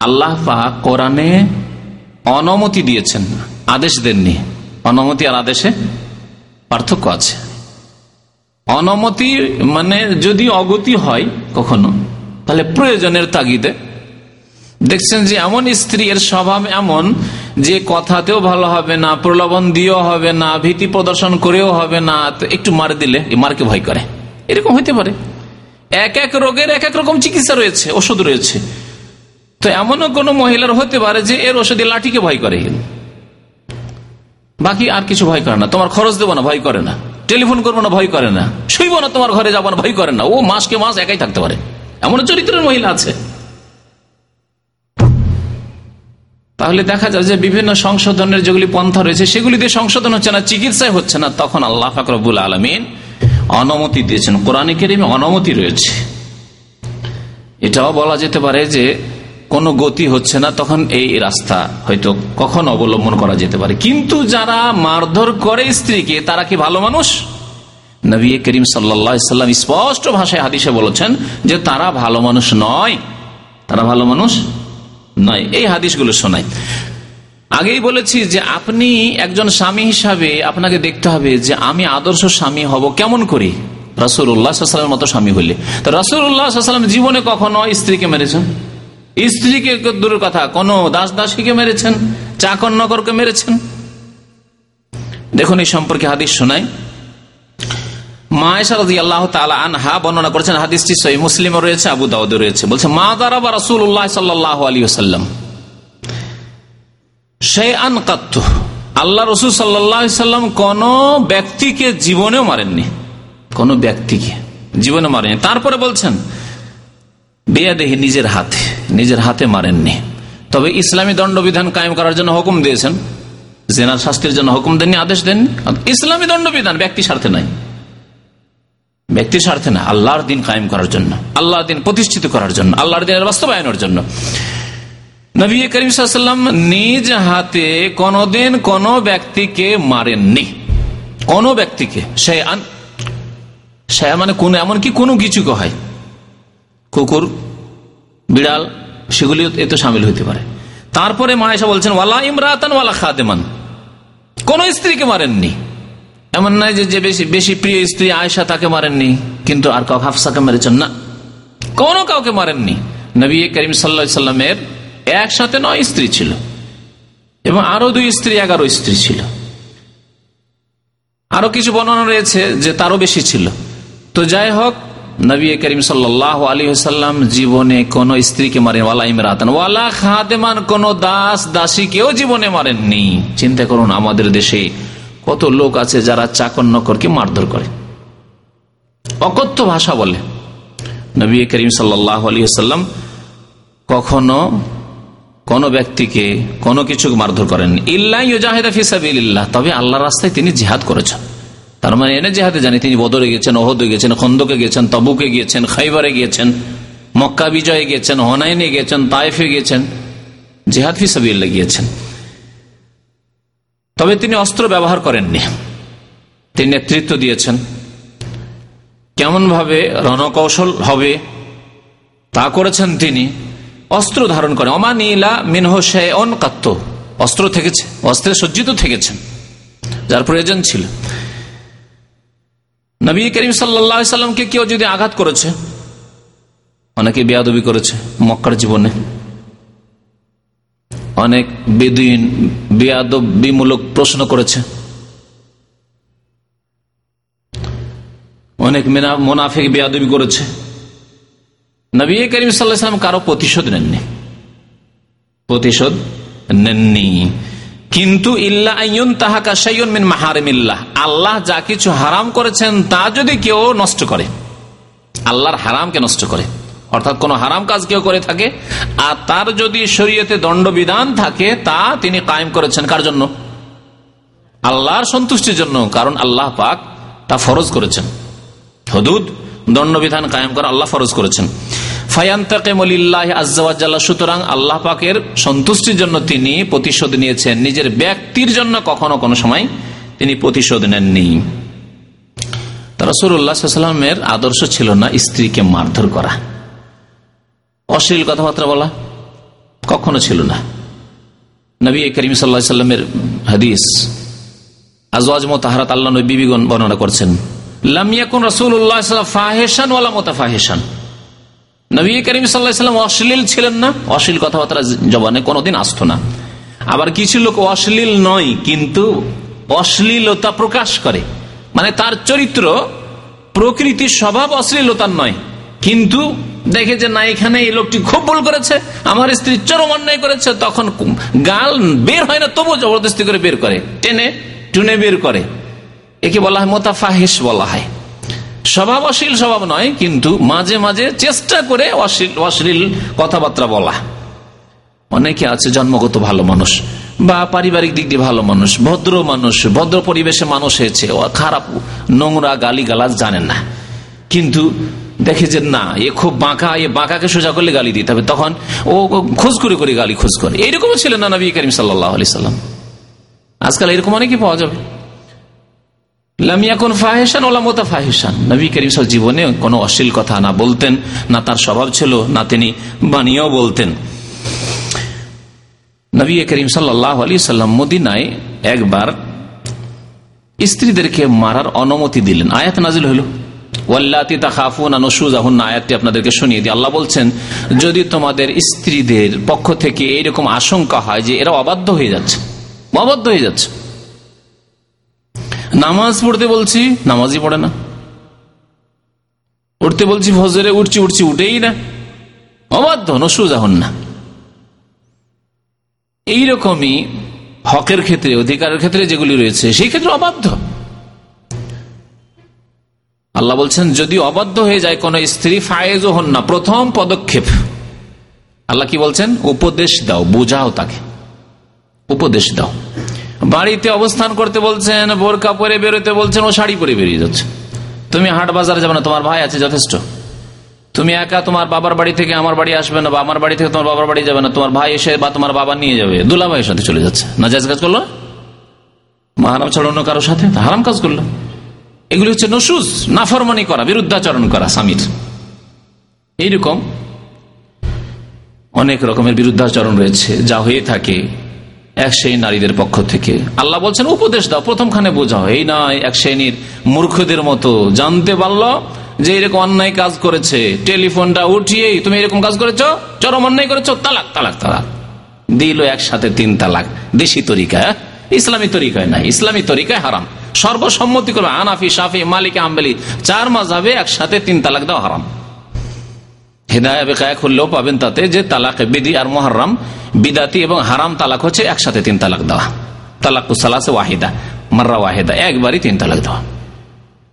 [SPEAKER 1] আল্লাহ পাক কোরআনে অনুমতি দিয়েছেন, আদেশ দেননি। অনুমতি আর আদেশে পার্থক্য আছে। অনুমতি মানে যদি অগতি হয় কখনো, তাহলে প্রয়োজনের তাগিদে। দেখছেন যে এমন স্ত্রী এর স্বভাব এমন যে কথাতেও ভালো হবে না, প্রলোভন দিয়েও হবে না, ভীতি প্রদর্শন করেও হবে না, তো একটু মার দিলে মারকে ভয় করে। এরকম হইতে পারে। এক এক রোগের এক এক রকম চিকিৎসা রয়েছে, ওষুধ রয়েছে। তো এমনও কোন মহিলার হতে পারে যে এর ওষুধে লাঠিকে ভয় করে। বাকি আর কিছু ভয় করে না। তোমার খরচ দেবো না, ভয় করে না। টেলিফোন করব না, ভয় করে না। শুইব না, তোমার ঘরে যাব না, ভয় করে না। ও মাসকে মাস একাই থাকতে পারে। এমন চরিত্রের মহিলা আছে। তাহলে দেখা যায় যে বিভিন্ন সংশোধনের যেগুলি পন্থা রয়েছে, সেগুলি দিয়ে সংশোধন হচ্ছে না চিকিৎসায় হচ্ছে না। তখন আল্লাহ ফাকরবুল আলমিন অনুমতি দিয়েছেন। কোরআনে কেরিমে অনুমতি রয়েছে। এটাও বলা যেতে পারে যে কোনো গতি হচ্ছে না, তখন এই রাস্তা হয়তো কখন অবলম্বন করা যেতে পারে। কিন্তু যারা মারধর করে স্ত্রীকে, তারা কি ভালো মানুষ? নবী করিম সাল্লাম স্পষ্ট ভাষায় হাদিসে বলেছেন যে তারা ভালো মানুষ নয়। তারা ভালো মানুষ নয়। এই হাদিসগুলো শোনায়। আগেই বলেছি যে আপনি একজন স্বামী হিসাবে আপনাকে দেখতে হবে যে আমি আদর্শ স্বামী হব কেমন করি? রসুল উল্লাহামের মতো স্বামী হইলে। তো রসুল উল্লাহাম জীবনে কখনো স্ত্রীকে মেরেছেন? স্ত্রীকে দূরের কথা, কোন দাস দাসীকে মেরেছেন, চাকর নগরকে মেরেছেন? দেখুন, এই সম্পর্কে হাদিস শোনাই কোন ব্যক্তিকে জীবনেও মারেননি। কোন ব্যক্তিকে জীবনে মারেননি। তারপরে বলছেন বেয়া দেহি নিজের হাতে। নিজের হাতে মারেননি। তবে ইসলামী দণ্ডবিধান কায়েম করার জন্য হুকুম দিয়েছেন। জেনার শাস্তির জন্য হুকুম দেননি, আদেশ দেননি। ইসলামী দণ্ডবিধান ব্যক্তি স্বার্থে নাই। ব্যক্তি স্বার্থে না, আল্লাহর দিন কায়েম করার জন্য, আল্লাহর দিন প্রতিষ্ঠিত করার জন্য, আল্লাহর দিনের বাস্তবায়নের জন্য। নবী করিম সাল্লাম নিজ হাতে কোনদিন কোন ব্যক্তিকে মারেননি। কোন ব্যক্তিকে সে সে মানে কোন, এমনকি কোনো কিছুকে হয়। কুকুর বিড়াল সেগুলি এতে সামিল হইতে পারে। তারপরে মায়েশা বলছেন, ওয়ালা ইমরাতান ওয়ালা খাদেমান। কোন স্ত্রীকে মারেননি। এমন নয় যে বেশি বেশি প্রিয় স্ত্রী আয়সা তাকে মারেননি, কিন্তু আর কাউ হাফসাকে মেরেছেন না। কোন কাউকে মারেননি। নবী করিম সাল্লা সাল্লামের একসাথে নয় স্ত্রী ছিল, এবং আরও দুই স্ত্রী, এগারো স্ত্রী ছিল। আরও কিছু বর্ণনা রয়েছে যে তারও বেশি ছিল। তো যাই হোক নবী করিম সাল্লাহ আলী সাল্লাম জীবনে কোন স্ত্রীকে মারেন, ওয়ালা ইমরাতান, ওয়ালা খাদেমান, কোন দাস দাসীকেও জীবনে মারেননি। চিন্তা করুন আমাদের দেশে কত লোক আছে যারা চাকর নকরকে মারধর করে। অকথ্য ভাষা বলে। নবী করিম সাল্লাহ আলী সাল্লাম কখনো কোন ব্যক্তিকে কোনো কিছু মারধর করেন ইল্লাহ তবে আল্লাহ রাস্তায় তিনি জিহাদ করেছেন। তার মানে এনে জেহাদে জানি তিনি বদরে গেছেন ওহদে গেছেন খন্দকে গেছেন তবুকে গিয়েছেন, খাইবারে গিয়েছেন, মক্কা বিজয়ে গিয়েছেন, হনাইনে গিয়েছেন তাইফে গিয়েছেন, জেহাদ ফিসাবিল্লা গিয়েছেন। তবে তিনি অস্ত্র ব্যবহার করেননি। তিনি নেতৃত্ব দিয়েছেন। কেমন ভাবে রণকৌশল হবে তা করেছেন তিনি। অস্ত্র ধারণ করে অমানিলা মিনহ অস্ত্র থেকেছে, অস্ত্রে সজ্জিত থেকেছেন। যার প্রয়োজন ছিল। নবী করিম সাল্লামকে কেউ যদি আঘাত করেছে, অনেকে বেয়াদবি করেছে মক্কার জীবনে। অনেক বেদিন বেয়াদবিমূলক প্রশ্ন করেছে। অনেক মোনাফেক বেয়াদবি করেছে। নবী করিম সাল্লাহ সাল্লাম কারও প্রতিশোধ নেননি। প্রতিশোধ নেননি। কিন্তু আল্লাহ যা কিছু হারাম করেছেন, তা যদি কেউ নষ্ট করে, আল্লাহর হারামকে নষ্ট করে, অর্থাৎ কোন হারাম কাজ কেউ করে থাকে, আর তার যদি শরীয়তে দণ্ডবিধান থাকে, তা তিনি কায়েম করেছেন কার জন্য? আল্লাহর সন্তুষ্টির জন্য, কারণ আল্লাহ পাক তা ফরজ করেছেন। হদুদ, দণ্ডবিধান কায়েম করা আল্লাহ ফরজ করেছেন। সুতরাং সন্তুষ্টির জন্য তিনি প্রতিশোধ নিয়েছেন। নিজের ব্যক্তির জন্য কখনো কোনো সময় তিনি প্রতিশোধ নেননি। আদর্শ ছিল না স্ত্রীকে মারধর করা। অশ্লীল কথাবার্তা বলা কখনো ছিল না। নবী করিম সাল্লা সাল্লামের হাদিস, আজওয়াজ মোতাহারাত আল্লাহ নবী বর্ণনা করছেন লামিয়াকুন রসুল্লাহ ফাহেসান ওয়ালা মোতা ফাহেসান নবী করিম সাল্লাম অশ্লীল ছিলেন না? অশ্লীল কথাবার্তা জবানে কোনোদিন আসত না। আবার কিছু লোক অশ্লীল নয়, কিন্তু অশ্লীলতা প্রকাশ করে। মানে তার চরিত্র প্রকৃতির স্বভাব অশ্লীলতার নয়। কিন্তু দেখে যে না, এখানে এই লোকটি খুব ভুল করেছে, আমার স্ত্রী চরম অন্যায় করেছে, তখন গাল বের হয় না তবু জবরদস্তি করে বের করে। টেনে, টুনে বের করে। একে বলা হয় মোতাফাহিস বলা হয়। স্বভাবশীল স্বভাব নয়, কিন্তু মাঝে মাঝে চেষ্টা করে অশ্লীল অশ্লীল কথাবার্তা বলা। অনেকে আছে জন্মগত ভালো মানুষ, বা পারিবারিক দিক দিয়ে ভালো মানুষ, ভদ্র মানুষ, ভদ্র পরিবেশে মানুষ হয়েছে খারাপ নোংরা গালি গালাজ জানেন না। কিন্তু দেখে যে না, এ খুব বাঁকা, এ বাঁকাকে সোজা করলে গালি দিতে হবে, তখন ও খোঁজ করে করে গালি খোঁজ করে। এইরকমও ছিলেন না নবী করিম সাল্লাহ আলি সাল্লাম। আজকাল এরকম অনেকই পাওয়া যাবে। জীবনে কোনো অশ্লীল কথা না বলতেন, না তার স্বভাব ছিল, না তিনি বানিয়েও বলতেন। নবী করিম সাল্লাম মদিনায় একবার স্ত্রীদেরকে মারার অনুমতি দিলেন। আয়াত নাজিল হইল আয়াতটি আপনাদেরকে শুনিয়ে দিই। আল্লাহ বলছেন, যদি তোমাদের স্ত্রীদের পক্ষ থেকে এইরকম আশঙ্কা হয় যে এরা অবাধ্য হয়ে যাচ্ছে, অবাধ্য হয়ে যাচ্ছে নামাজ পড়তে বলছি, নামাজই পড়ে না। উঠতে বলছি, ফজরে উঠছি উঠছি, উঠেই না। অবাধ্য নসুজা হন না। এইরকমই হকের ক্ষেত্রে, অধিকারের ক্ষেত্রে যেগুলি রয়েছে, সেই ক্ষেত্রে অবাধ্য। আল্লাহ বলছেন, যদি অবাধ্য হয়ে যায়, কোন স্ত্রী ফায়েজও হন না, প্রথম পদক্ষেপ। আল্লাহ কি বলছেন? উপদেশ দাও, বুঝাও তাকে। উপদেশ দাও। বাড়িতে অবস্থান করতে বলছেন, বোরকা পরে বেরোতে বলছেন, ও শাড়ি পরে বেরিয়ে যাচ্ছে। তুমি হাট বাজারে যাবে না, তোমার ভাই আছে যথেষ্ট। তুমি একা তোমার বাবার বাড়ি থেকে আমার বাড়ি আসবে না, বা আমার বাড়ি থেকে তোমার বাবার বাড়ি যাবে না, তোমার ভাই এসে বা তোমার বাবা নিয়ে যাবে। দুলা ভাইয়ের সাথে চলে যাচ্ছে। না জায়জ কাজ করল? মাহারাম ছাড়া অন্য কারোর সাথে? হারাম কাজ করল। এগুলি হচ্ছে নসুজ নাফরমানি করা, বিরুদ্ধাচরণ করা স্বামীর এইরকম অনেক রকমের বিরুদ্ধাচরণ রয়েছে, যা হয়ে থাকে। এক সেই নারীদের পক্ষ থেকে। আল্লাহ বলছেন, উপদেশ দাও, প্রথমখানে বোঝাও। এই নয় এক শ্রেণির মূর্খদের মতো। জানতে পারল যে এরকম অন্যায় কাজ করেছে। টেলিফোনটা উঠিয়েই তুমি এরকম কাজ করেছ? চরম অন্যায় করেছ? তালাক তালাক তালাক। দিল একসাথে তিন তালাক। দেশি তরিকা হ্যাঁ? ইসলামী তরিকায় নাই। ইসলামী তরিকায় হারাম। সর্বসম্মতি করবে আনাফি সাফি মালিক, আম্বেলি। চার মাঝাবে একসাথে তিন তালাক দেওয়া হারাম। হেদায় বেকায় খুললেও পাবেন তাতে যে তালাক বিধি আর মহারাম বিদাতি এবং হারাম তালাক হচ্ছে একসাথে তিন তালাক দেওয়া। তালাক সালাসে ওয়াহিদা, মার্রা ওয়াহিদা, একবারই তিন তালাক দেওয়া।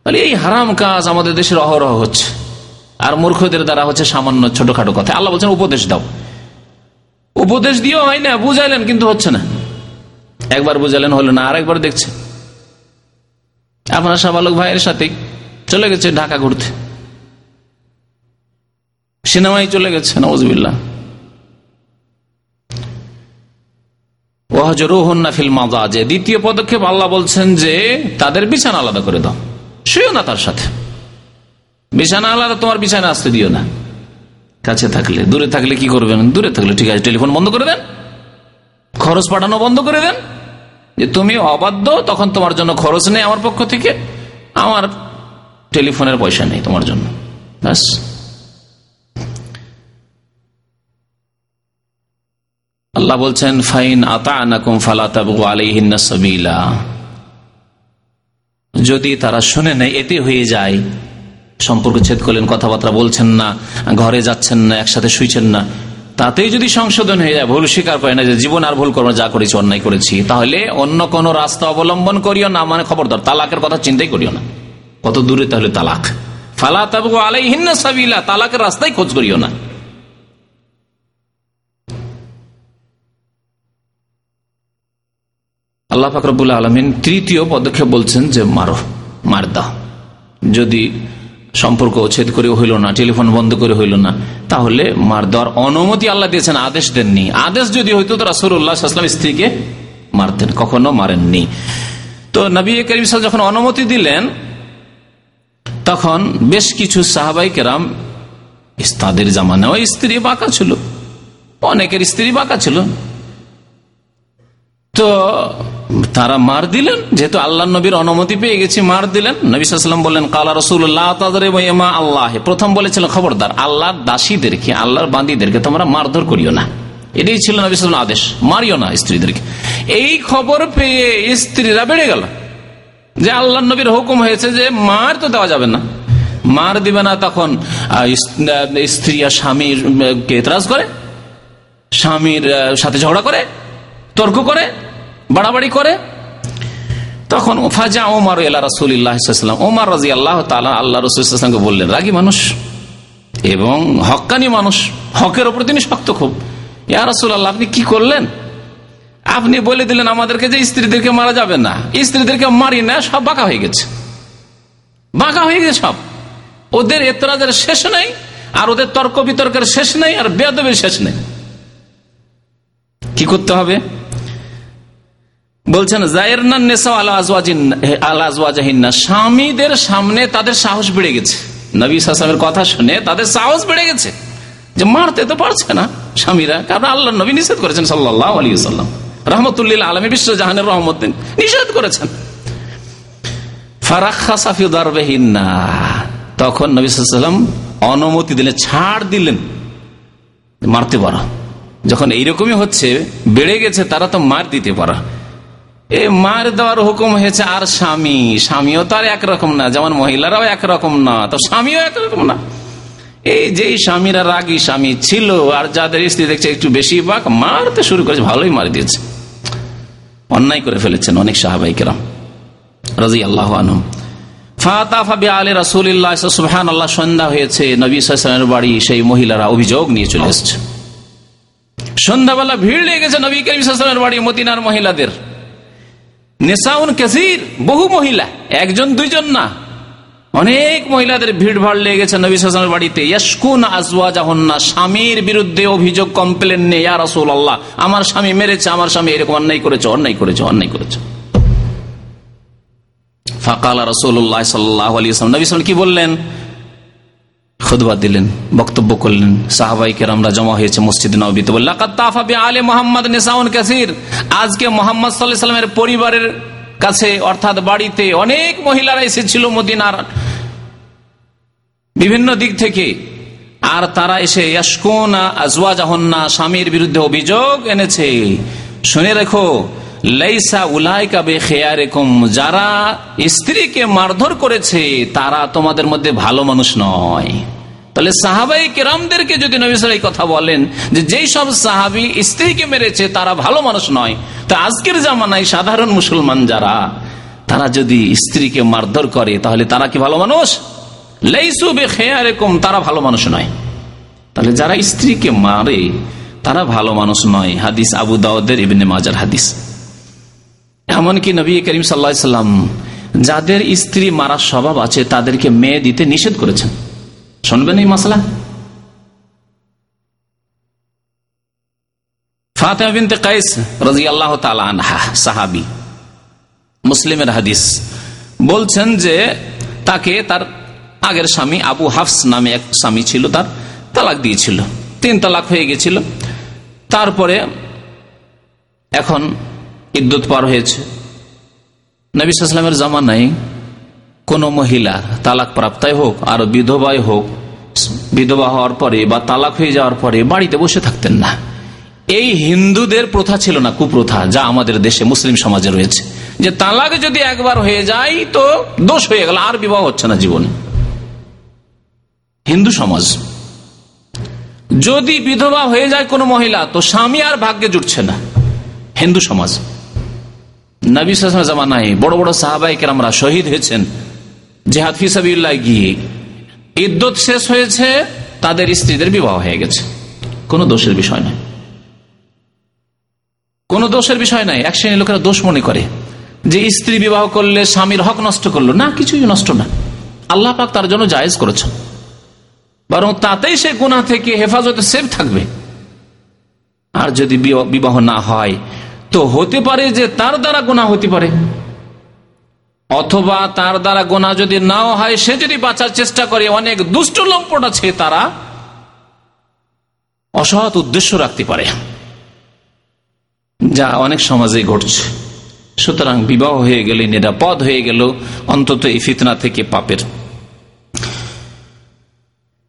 [SPEAKER 1] তাহলে এই হারাম কাজ আমাদের দেশের অহরহ হচ্ছে। আর মূর্খদের দ্বারা হচ্ছে সামান্য ছোটখাটো কথা। আল্লাহ বলছেন, উপদেশ দাও। উপদেশ দিও হয় না, বুঝাইলেন, কিন্তু হচ্ছে না। একবার বুঝালেন হলো না আর একবার দেখছে। আপনার সাবালক ভাইয়ের সাথে চলে গেছে ঢাকা ঘুরতে। সিনেমায় চলে গেছে নজবিল্লা দ্বিতীয় পদক্ষেপ আল্লাহ বলছেন যে, তাদের বিছানা আলাদা করে দাও। শুয়েও না তার সাথে। বিছানা আলাদা, তোমার বিছানা আসতে দিও না। কাছে থাকলে, দূরে থাকলে কি করবেন? দূরে থাকলে, ঠিক আছে, টেলিফোন বন্ধ করে দেন। খরচ পাঠানো বন্ধ করে দেন। যে তুমি অবাধ্য, তখন তোমার জন্য খরচ নেই আমার পক্ষ থেকে। আমার টেলিফোনের পয়সা নেই তোমার জন্য। ব্যাস। আল্লাহ বলছেন, ফাইন আতাকুম ফালাতাবু আলাইহিন্না সাবিলা। যদি তারা শুনে নেয়, এতে হয়ে যায়। সম্পর্ক ছেদ করলেন, কথাবার্তা বলছেন না, ঘরে যাচ্ছেন না, একসাথে শুইছেন না। তাতেই যদি সংশোধন হয়ে যায়, ভুল স্বীকার করে না যে, জীবন আর ভুল করব যা করেছি, অন্যায় করেছি, তাহলে অন্য কোন রাস্তা অবলম্বন করিও না। মানে খবরদার, তালাকের কথা চিন্তাই করিও না। কত দূরে তাহলে তালাক? ফালা তাবু আলাইহিন্না সাবিলা, তালাকের রাস্তায় খোঁজ করিও না। আল্লাহ ফাকরবুল্লা আলমিন তৃতীয় পদক্ষেপ বলছেন যে মারো, মার দাও। যদি সম্পর্ক উচ্ছেদ করে হইল না, টেলিফোন বন্ধ করে হইল না, তাহলে মার দেওয়ার অনুমতি আল্লাহ দিয়েছেন, আদেশ দেননি। আদেশ যদি হইতো তো রাসুল্লাহাম স্ত্রীকে মারতেন, কখনো মারেননি। তো নবী করিম যখন অনুমতি দিলেন, তখন বেশ কিছু সাহাবাই কেরাম তাদের জামানাও স্ত্রী বাঁকা ছিল। অনেকের স্ত্রী বাঁকা ছিল। তো তারা মার দিলেন, যেহেতু আল্লাহ নবীর অনুমতি পেয়ে গেছি, মার দিলেন। নবীলাম বললেন, কালা রসুল্লাহ আল্লাহ। প্রথম বলেছিল, খবরদার, আল্লাহর দাসীদেরকে, আল্লাহর বান্দিদেরকে তোমরা মারধর করিও না। এটাই ছিল নবীলাম আদেশ, মারিও না স্ত্রীদেরকে। এই খবর পেয়ে স্ত্রীরা বেড়ে গেল, যে আল্লাহ নবীর হুকুম হয়েছে যে মার তো দেওয়া যাবে না। মার দিবে না তখন স্ত্রী আর স্বামীর কে এতরাজ করে? স্বামীর সাথে ঝগড়া করে, তর্ক করে বাড়াবাড়ি করে। তখন ফাজা ওমার এলা রাসুল্লাহাম ওমার রাজি আল্লাহ তালা আল্লাহ রসুলামকে বললেন, রাগি মানুষ এবং হকানি মানুষ, হকের ওপর তিনি শক্ত খুব। ইয়া আল্লাহ আপনি কি করলেন? আপনি বলে দিলেন আমাদেরকে যে স্ত্রীদেরকে মারা যাবে না। স্ত্রীদেরকে মারি না, সব বাঁকা হয়ে গেছে। বাঁকা হয়ে গেছে সব। ওদের এতরাজের শেষ নেই, আর ওদের তর্ক বিতর্কের শেষ নেই, আর বেদবের শেষ নেই। কি করতে হবে? বলছেন স্বামীদের সামনে তাদের সাহস বেড়ে গেছে। নবী সাসলামের কথা শুনে তাদের সাহস বেড়ে গেছে যে মারতে তো পারছে না স্বামীরা। কারণ আল্লাহ নবী নিষেধ করেছেন সাল্লাহ আলী সাল্লাম রহমতুল্লিল আলমী বিশ্ব জাহানের রহমদ্দিন, নিষেধ করেছেন। তখন নবী সাল্লাম অনুমতি দিলেন, ছাড় দিলেন মারতে পারো। যখন এইরকমই হচ্ছে, বেড়ে গেছে, তারা তো মার দিতে পারা। এ মার দেওয়ার হুকুম হয়েছে আর স্বামী। স্বামীও তো আর একরকম না, যেমন মহিলারাও একরকম না, তো স্বামীও একরকম না। এই যেই স্বামীরা রাগী স্বামী ছিল, আর যাদের স্ত্রী দেখছে একটু বেশি বাক মারতে শুরু করেছে, ভালোই মার দিয়েছে। অন্যায় করে ফেলেছেন অনেক সাহাবাই কেরাম রাজি আল্লাহ আনহম সন্ধ্যা হয়েছে, নবী বাড়ি সেই মহিলারা অভিযোগ নিয়ে চলে সন্ধ্যাবেলা ভিড় লেগে গেছে নবী করিম বাড়ি মদিনার মহিলাদের। নেশাউন কেসির, বহু মহিলা, একজন, দুইজন না। অনেক মহিলাদের ভিড় ভাড় লেগে গেছে নবী সালামের বাড়িতে। ইয়াসকুন আজওয়া জাহন্না স্বামীর বিরুদ্ধে অভিযোগ কমপ্লেন নেই, ইয়া রাসূল আল্লাহ আমার স্বামী মেরেছে, আমার স্বামী এরকম অন্যায় করেছে অন্যায় করেছে অন্যায় করেছে। ফাকালা রসুল্লাহ সাল্লাহ আলী ইসলাম নবী কি বললেন? খুদবা দিলেন, বক্তব্য করলেন। সাহাবাই আমরা জমা হয়েছে মসজিদ নবীতে। বললেন আলে মোহাম্মদ নেসাউন কাসির। আজকে মোহাম্মদ সাল্লাহ সাল্লামের পরিবারের কাছে, অর্থাৎ বাড়িতে অনেক মহিলারা এসেছিল মদিনার। বিভিন্ন দিক থেকে। আর তারা এসে ইয়াসকুনা আজওয়া জাহন্না স্বামীর বিরুদ্ধে অভিযোগ এনেছে। শুনে রেখো লাইসা উলাইকা বে খেয়ারেকুম যারা স্ত্রীকে মারধর করেছে, তারা তোমাদের মধ্যে ভালো মানুষ নয়। তাহলে সাহাবাই কেরামদেরকে যদি নবিসার এই কথা বলেন যে যেই সব সাহাবি স্ত্রীকে মেরেছে, তারা ভালো মানুষ নয়। তো আজকের জামানায় সাধারণ মুসলমান যারা, তারা যদি স্ত্রীকে মারধর করে, তাহলে তারা কি ভালো মানুষ? লাইসু বে খেয়ারেকুম তারা ভালো মানুষ নয়। তাহলে যারা স্ত্রীকে মারে, তারা ভালো মানুষ নয়। হাদিস আবু দাউদের ইবনে মাজার হাদিস। এমনকি নবী করিম সাল্লা সাল্লাম যাদের স্ত্রী মারার স্বভাব আছে, তাদেরকে মেয়ে দিতে নিষেধ করেছেন। শুনবেন এই মশলা মুসলিমের হাদিস। বলছেন যে, তাকে তার আগের স্বামী আবু নামে স্বামী ছিল, তার তালাক দিয়েছিল। তিন তালাক হয়ে গেছিল। তারপরে এখন ইদ্যুৎ পার হয়েছে। নবিসামের জামানায় কোন মহিলা তালাক প্রাপ্তায় হোক, আর বিধবায় হোক, বিধবা হওয়ার পরে বা তালাক হয়ে যাওয়ার পরে বাড়িতে বসে থাকতেন না। এই হিন্দুদের প্রথা ছিল না কুপ্রথা, যা আমাদের দেশে মুসলিম সমাজে রয়েছে। যে তালাক যদি একবার হয়ে যায় তো দোষ হয়ে গেল, আর বিবাহ হচ্ছে না জীবনে। হিন্দু সমাজ, যদি বিধবা হয়ে যায় কোনো মহিলা, তো স্বামী আর ভাগ্যে জুটছে না। হিন্দু সমাজ নবী জামানায় বড় বড় সাহাবাই কেরামরা শহীদ হয়েছেন। জেহাদ ফিসাবিল্লাহ গিয়ে ইদ্যত শেষ হয়েছে, তাদের স্ত্রীদের বিবাহ হয়ে গেছে। কোনো দোষের বিষয় নয় কোন দোষের বিষয় নাই। এক শ্রেণির লোকেরা দোষ মনে করে। যে স্ত্রী বিবাহ করলে স্বামীর হক নষ্ট করল। না, কিছুই নষ্ট না। আল্লাহ পাক তার জন্য জায়েজ করেছেন। বরং তাতেই সে গুণা থেকে হেফাজতে সেফ থাকবে। আর যদি বিবাহ না হয় তো হতে পারে যে তার দ্বারা গোনা হতে পারে। অথবা তার দ্বারা গোনা যদি নাও হয়, সে যদি বাঁচার চেষ্টা করে, অনেক দুষ্ট লম্পট আছে তারা অসৎ উদ্দেশ্য রাখতে পারে। যা অনেক সমাজে ঘটছে। সুতরাং বিবাহ হয়ে গেলে, নিরাপদ হয়ে গেল, অন্তত এই ফিতনা থেকে পাপের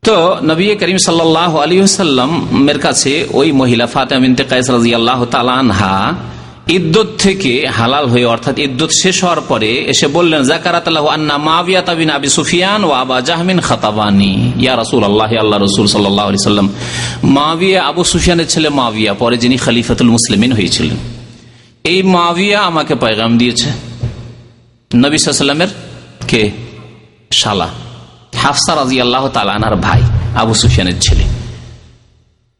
[SPEAKER 1] তো নবী করিম সাল্লাহ আলী সাল্লামের কাছে ওই মহিলা আল্লাহ তালানহা ইদ্যুৎ থেকে হালাল হয়ে, অর্থাৎ ইদ্যুৎ শেষ হওয়ার পরে এসে বললেন জাকারাত আন্না মাবিয়া আবি সুফিয়ান জাহমিন খাতাবানি। ইয়া রসুল আল্লাহ আল্লাহ রসুল সাল্লাহ সাল্লাম মাবিয়া আবু সুফিয়ানের পরে যিনি খালিফাতুল মুসলিমিন হয়েছিলেন। এই মাবিয়া আমাকে পয়গাম দিয়েছে। নবী সাল্লামের কে? শালা। হাফসা রাজি আল্লাহ তালানার ভাই আবু সুফিয়ানের ছেলে।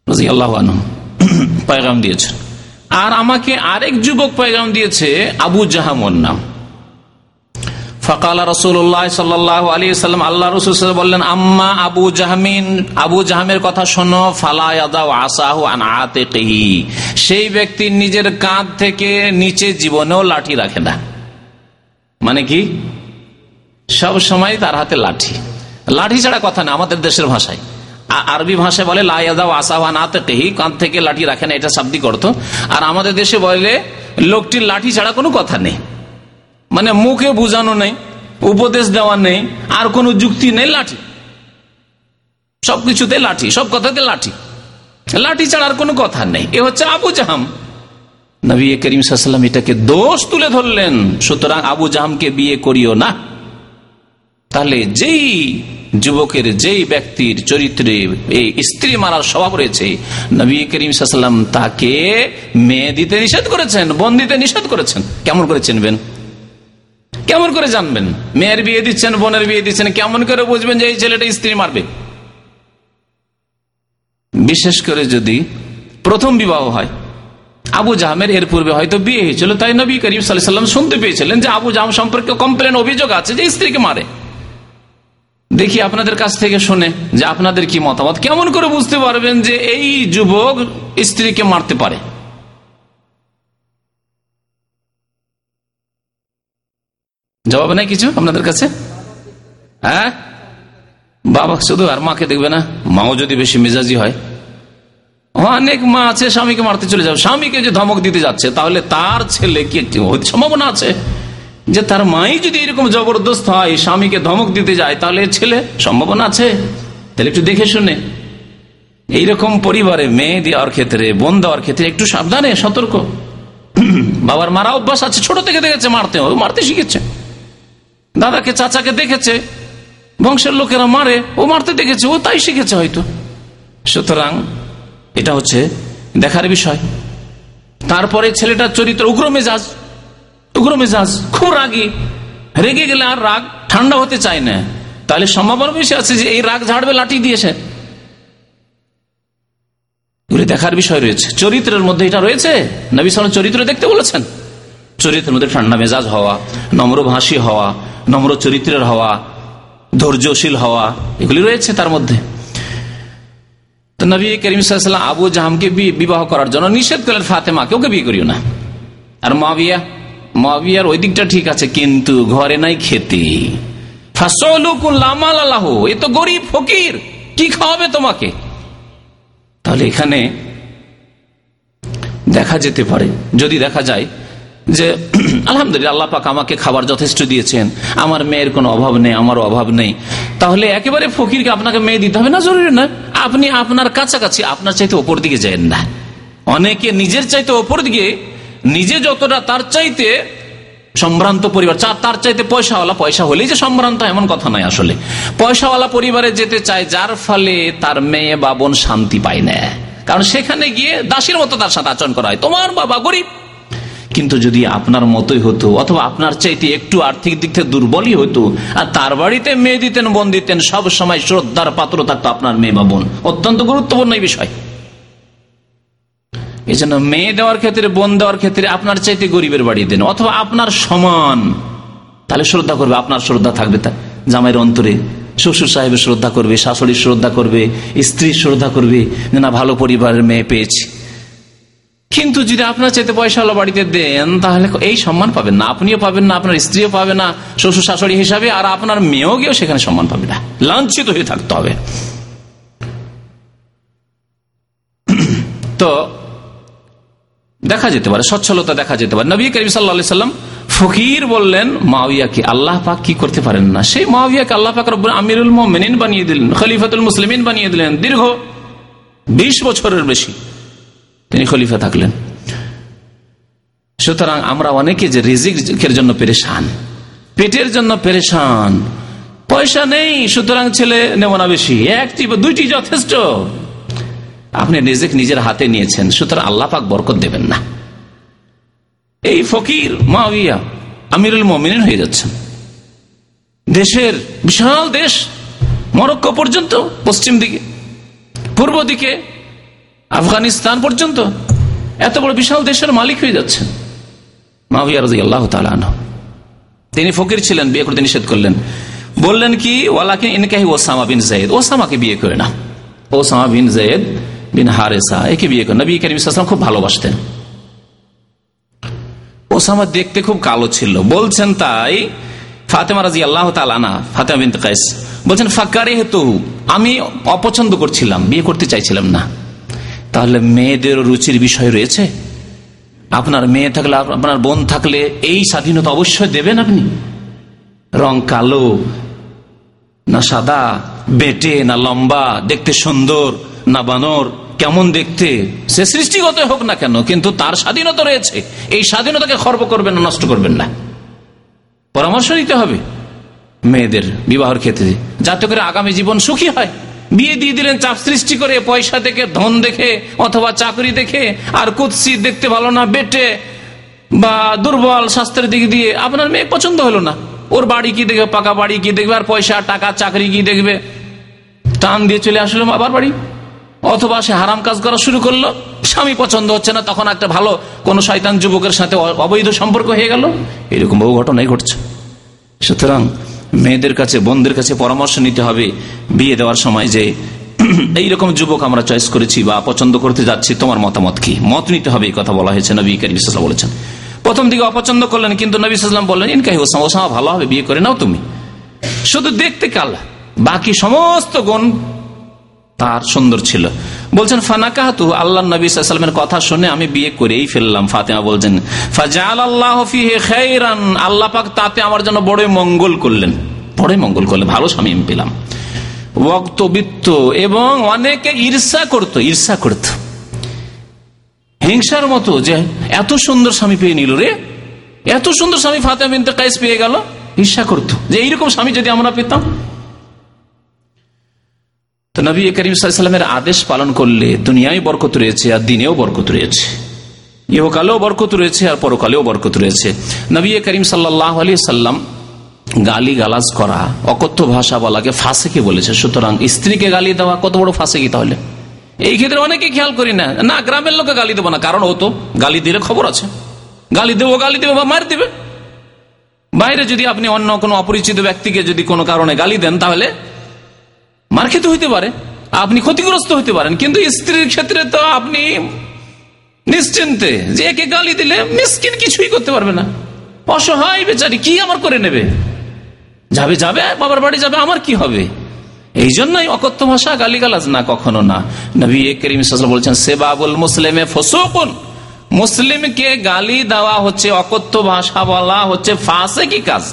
[SPEAKER 1] রাজি আল্লাহ পয়গাম দিয়েছেন। আর আমাকে আরেক যুবক পয়গাম দিয়েছে আবু জাহামর নাম। সাল্লাম আল্লাহ আম্মা আবু আবু জাহামের কথা শোনো সেই ব্যক্তি নিজের কাঁধ থেকে নিচে জীবনেও লাঠি রাখে না। মানে কি? সব সময় তার হাতে লাঠি। লাঠি ছাড়া কথা না, আমাদের দেশের ভাষায়। আরবি ভাষায় বলে লাইয়াদাও না তেহি কাঁধ থেকে লাঠি রাখে না, এটা শাব্দিক অর্থ। আর আমাদের দেশে বলে, লোকটির লাঠি ছাড়া কোনো কথা নেই। মানে মুখে বুঝানো নেই, উপদেশ দেওয়া নেই, আর কোনো যুক্তি নেই, লাঠি। সবকিছুতে লাঠি, সব কথাতে লাঠি। লাঠি ছাড়া আর কোনো কথা নেই। এ হচ্ছে আবু জাহাম। নবী করিম সাল্লাম এটাকে দোষ তুলে ধরলেন। সুতরাং আবু জাহামকে বিয়ে করিও না। তাহলে যেই যুবকের, যেই ব্যক্তির চরিত্রে এই স্ত্রী মারার স্বভাব রয়েছে, নবী করিম সাল্লাম তাকে মেয়ে দিতে নিষেধ করেছেন, বোন দিতে নিষেধ করেছেন। কেমন করে চিনবেন? কেমন করে জানবেন? মেয়ের বিয়ে দিচ্ছেন, বোনের বিয়ে দিচ্ছেন, কেমন করে বুঝবেন যে এই ছেলেটা স্ত্রী মারবে? বিশেষ করে যদি প্রথম বিবাহ হয়, আবু জাহামের এর পূর্বে হয়তো বিয়ে হয়েছিল, তাই নবী করিম সাল্লাম শুনতে পেয়েছিলেন যে আবু জাহাম সম্পর্কে কমপ্লেন অভিযোগ আছে যে স্ত্রীকে মারে। দেখি আপনাদের কাছ থেকে শুনে যে আপনাদের কি মতামত। কেমন করে বুঝতে পারবেন যে এই যুবক স্ত্রীকে মারতে পারে? জবাব নাই কিছু আপনাদের কাছে? হ্যাঁ? বাবা, শুধু আর মাকে দেখবে না, মাও যদি বেশি মেজাজি হয়। অনেক মা আছে, স্বামীকে মারতে চলে যাবে স্বামীকে যে ধমক দিতে যাচ্ছে, তাহলে তার ছেলে কি সম্ভাবনা আছে। যে তার মাই যদি এরকম জবরদস্ত হয়, স্বামীকে ধমক দিতে যায়, তাহলে ছেলে সম্ভাবনা আছে? তাহলে একটু দেখে শুনে। এইরকম পরিবারে মেয়ে দেওয়ার ক্ষেত্রে, বোন দেওয়ার ক্ষেত্রে একটু সাবধানে, সতর্ক। বাবার মারা অভ্যাস আছে, ছোট থেকে দেখেছে মারতে, ও মারতে শিখেছে। দাদাকে, চাচাকে দেখেছে, বংশের লোকেরা মারে, ও মারতে দেখেছে, ও তাই শিখেছে হয়তো। সুতরাং এটা হচ্ছে দেখার বিষয়। তারপরে ছেলেটার চরিত্র উগ্র মেজাজ উগ্র মেজাজ, খুব রাগি। রেগে গেলে আর রাগ ঠান্ডা হতে চায় না। তাহলে সম্ভাবনা বেশি আছে যে এই রাগ ঝাড়বে, লাঠি দিয়েছে। দেখার বিষয় রয়েছে। চরিত্রের মধ্যে এটা রয়েছে? নবী সাল চরিত্র দেখতে বলেছেন? চরিত্রের মধ্যে ঠান্ডা মেজাজ হওয়া, নম্রভাষী হওয়া, নম্র চরিত্রের হওয়া, ধৈর্যশীল হওয়া, এগুলি রয়েছে তার মধ্যে। তো নবী করিম সাল্লাম আবু জাহামকে বিবাহ করার জন্য নিষেধ করলেন ফাতেমাকে। ওকে বিয়ে করিও না। আর মাবিয়া মাবিয়ার ওই দিকটা ঠিক আছে, কিন্তু ঘরে নাই খেতে। এ তো গরিব ফকির, কি খাওয়াবে তোমাকে? তাহলে এখানে দেখা যেতে পারে, যদি দেখা যায় যে, আলহামদুলিল্লাহ আল্লাহ পাক আমাকে খাবার যথেষ্ট দিয়েছেন, আমার মেয়ের কোনো অভাব নেই আমার অভাব নেই। তাহলে একেবারে ফকিরকে আপনাকে মেয়ে দিতে হবে না, জরুরি না আপনি আপনার কাছাকাছি, আপনার চাইতে ওপর দিকে যান না। অনেকে নিজের চাইতে ওপর দিকে নিজে যতটা তার চাইতে সম্ভ্রান্ত পরিবার তার চাইতে পয়সাওয়ালা, পয়সা হলেই যে সম্ভ্রান্ত, এমন কথা নাই আসলে। পয়সাওয়ালা পরিবারে যেতে চায়, যার ফলে তার মেয়ে বা বোন শান্তি পায় না। কারণ সেখানে গিয়ে দাসীর মতো তার সাথে আচরণ করা হয়। তোমার বাবা গরিব। কিন্তু যদি আপনার মতোই হতো, অথবা আপনার চাইতে একটু আর্থিক দিক থেকে দুর্বলই হতো, আর তার বাড়িতে মেয়ে দিতেন, বোন দিতেন, সব সময় শ্রদ্ধার পাত্র থাকতো আপনার মেয়ে বা বোন। অত্যন্ত গুরুত্বপূর্ণ এই বিষয়। এই জন্য মেয়ে দেওয়ার ক্ষেত্রে, বোন দেওয়ার ক্ষেত্রে আপনার চাইতে গরিবের বাড়ি দেন, অথবা আপনার সমান। তাহলে শ্রদ্ধা করবে, আপনার শ্রদ্ধা থাকবে তা জামাইয়ের অন্তরে। শ্বশুর সাহেবের শ্রদ্ধা করবে, শাশুড়ির শ্রদ্ধা করবে, স্ত্রীর শ্রদ্ধা করবে না, ভালো পরিবারের মেয়ে পেয়েছি। কিন্তু যদি আপনার চাইতে পয়সাওয়ালা বাড়িতে দেন, তাহলে এই সম্মান পাবেন না। আপনিও পাবেন না, আপনার স্ত্রীও পাবে না, শ্বশুর শাশুড়ি হিসাবে, আর আপনার মেয়েও গিয়েও সেখানে সম্মান পাবে না। লাঞ্ছিত হয়ে থাকতে হবে। তো দেখা যেতে পারে, সচ্ছলতা দেখা যেতে পারে। নবী করিম সাল্লা সাল্লাম ফকির বললেন মাওয়াকে আল্লাহ পাক কি করতে পারেন না? সেই মাওয়াকে আল্লাহ পাক আমিরুল মোমেনিন বানিয়ে দিলেন, খলিফাতুল মুসলিমিন বানিয়ে দিলেন, দীর্ঘ বিশ বছরের বেশি তিনি খলিফা থাকলেন। সুতরাং আমরা অনেকে যে রিজিকের জন্য পেরেশান, পেটের জন্য পেরেশান, পয়সা নেই, সুতরাং ছেলে নেব না বেশি একটি বা দুইটি যথেষ্ট। আপনি রিজিক নিজের হাতে নিয়েছেন, সুতরাং আল্লাহ পাক বরকত দেবেন না। এই ফকির মাওয়িয়া, আমিরুল মমিন হয়ে যাচ্ছেন। দেশের বিশাল দেশ, মরক্কো পর্যন্ত, পশ্চিম দিকে, পূর্ব দিকে, আফগানিস্তান পর্যন্ত, এত বড় বিশাল দেশের মালিক হয়ে যাচ্ছেন। মাহিয়া রাজি আল্লাহ তিনি ফকির ছিলেন, বিয়ে করতে নিষেধ করলেন। বললেন কি ওয়ালাকে ইনকাহি ওসামা বিন জায়দ ওসামাকে বিয়ে করে না ওসামা বিন জায়দ বিন হারেসা, একে বিয়ে করে। নবী করিম ইসলাম খুব ভালোবাসতেন। ওসামা দেখতে খুব কালো ছিল। বলছেন তাই, ফাতেমা রাজি আল্লাহ তালানা ফাতেমা বিন কাইস বলছেন ফাঁকারে হেতু আমি অপছন্দ করছিলাম, বিয়ে করতে চাইছিলাম না। তাহলে মেয়েদের রুচির বিষয় রয়েছে? আপনার মেয়ে থাকলে, আপনার বোন থাকলে এই স্বাধীনতা অবশ্যই দেবেন আপনি? রং কালো, না সাদা, বেটে, না লম্বা, দেখতে সুন্দর না বানর, কেমন দেখতে? সে সৃষ্টিগত হোক না কেন, কিন্তু তার স্বাধীনতা রয়েছে। এই স্বাধীনতাকে খর্ব করবেন না, নষ্ট করবেন না। পরামর্শ দিতে হবে মেয়েদের বিবাহের ক্ষেত্রে, যাতে করে আগামী জীবন সুখী হয়। বিয়ে দিয়ে দিলেন, চাপ সৃষ্টি করে, পয়সা দেখে, ধন দেখে, অথবা চাকরি দেখে, আর কুৎসি দেখতে ভালো না, বেটে, বা দুর্বল স্বাস্থ্যের দিক দিয়ে আপনার মেয়ে পছন্দ হলো না। ওর বাড়ি কি দেখবে, পাকা বাড়ি কি দেখবে, আর পয়সা, টাকা, চাকরি কি দেখবে? টান দিয়ে চলে আসলো আবার বাড়ি। অথবা সে হারাম কাজ করা শুরু করল, স্বামী পছন্দ হচ্ছে না, তখন একটা ভালো কোন শয়তান যুবকের সাথে অবৈধ সম্পর্ক হয়ে গেল। এরকম বহু ঘটনাই ঘটছে। সুতরাং মেয়েদের কাছে, বোনদের কাছে পরামর্শ নিতে হবে বিয়ে দেওয়ার সময় যে, এইরকম যুবক আমরা চয়েস করেছি বা পছন্দ করতে যাচ্ছি, তোমার মতামত কি? মত নিতে হবে এই কথা বলা হয়েছে, নবী কারি বিশ্বাস বলেছেন। প্রথম দিকে অপছন্দ করলেন, কিন্তু নবী সাল্লাম বললেন ইনকাহি ওসামা ওসামা, ভালো হবে, বিয়ে করে নাও তুমি। শুধু দেখতে কাল। বাকি সমস্ত গুণ তার সুন্দর ছিল। বলছেন, ফানাকাহাতু আল্লাহ নবী সাল্লামের কথা শুনে আমি বিয়ে করেই ফেললাম। ফাতেমা বলছেন ফাজাল আল্লাহ আল্লাহ পাক তাতে আমার জন্য বড়ই মঙ্গল করলেন। বড়ই মঙ্গল করলেন, ভালো স্বামী আমি পেলাম। বক্তবিত্ত এবং অনেকে ঈর্ষা করত ঈর্ষা করত। হিংসার মতো যে, এত সুন্দর স্বামী পেয়ে নিল রে, এত সুন্দর স্বামী ফাতেমা বিনতে কাইস পেয়ে গেল। ঈর্ষা করতো যে, এইরকম স্বামী যদি আমরা পেতাম? তো নবী করিম সাল্লামের আদেশ পালন করলে দুনিয়ায় বরকত রয়েছে আর দিনেও বরকত রয়েছে। ইহকালেও বরকত রয়েছে আর পরকালেও বরকত রয়েছে। নবী করিম সাল্লাহ আলী সাল্লাম গালি গালাজ করা, অকথ্য ভাষা বলাকে ফাঁসেকে বলেছে। সুতরাং স্ত্রীকে গালি দেওয়া কত বড় ফাঁসে কি তাহলে? এই ক্ষেত্রে অনেকে খেয়াল করি না। না, গ্রামের লোকে গালি দেবো না। কারণ ও তো গালি দিলে খবর আছে। গালি দেবো গালি দেবো বা মার দিবে। বাইরে যদি আপনি অন্য কোনো অপরিচিত ব্যক্তিকে যদি কোনো কারণে গালি দেন তাহলে মার খেতে হইতে পারে, আপনি ক্ষতিগ্রস্ত হইতে পারেন, কিন্তু স্ত্রীর ক্ষেত্রে তো আপনি নিশ্চিন্তে যে একে গালি দিলে মিসকিন কিছুই করতে পারবে না। অসহায় বেচারি কি আমার করে নেবে? যাবে যাবে, বাবার বাড়ি যাবে, আমার কি হবে? এই জন্যই অকথ্য ভাষা গালিগালাজ না, কখনো না। নবী করিম বলছেন, সেবাবুল মুসলিমে ফসোকুন। মুসলিমকে গালি দেওয়া হচ্ছে অকথ্য ভাষা বলা হচ্ছে ফাঁসে কি কাজ।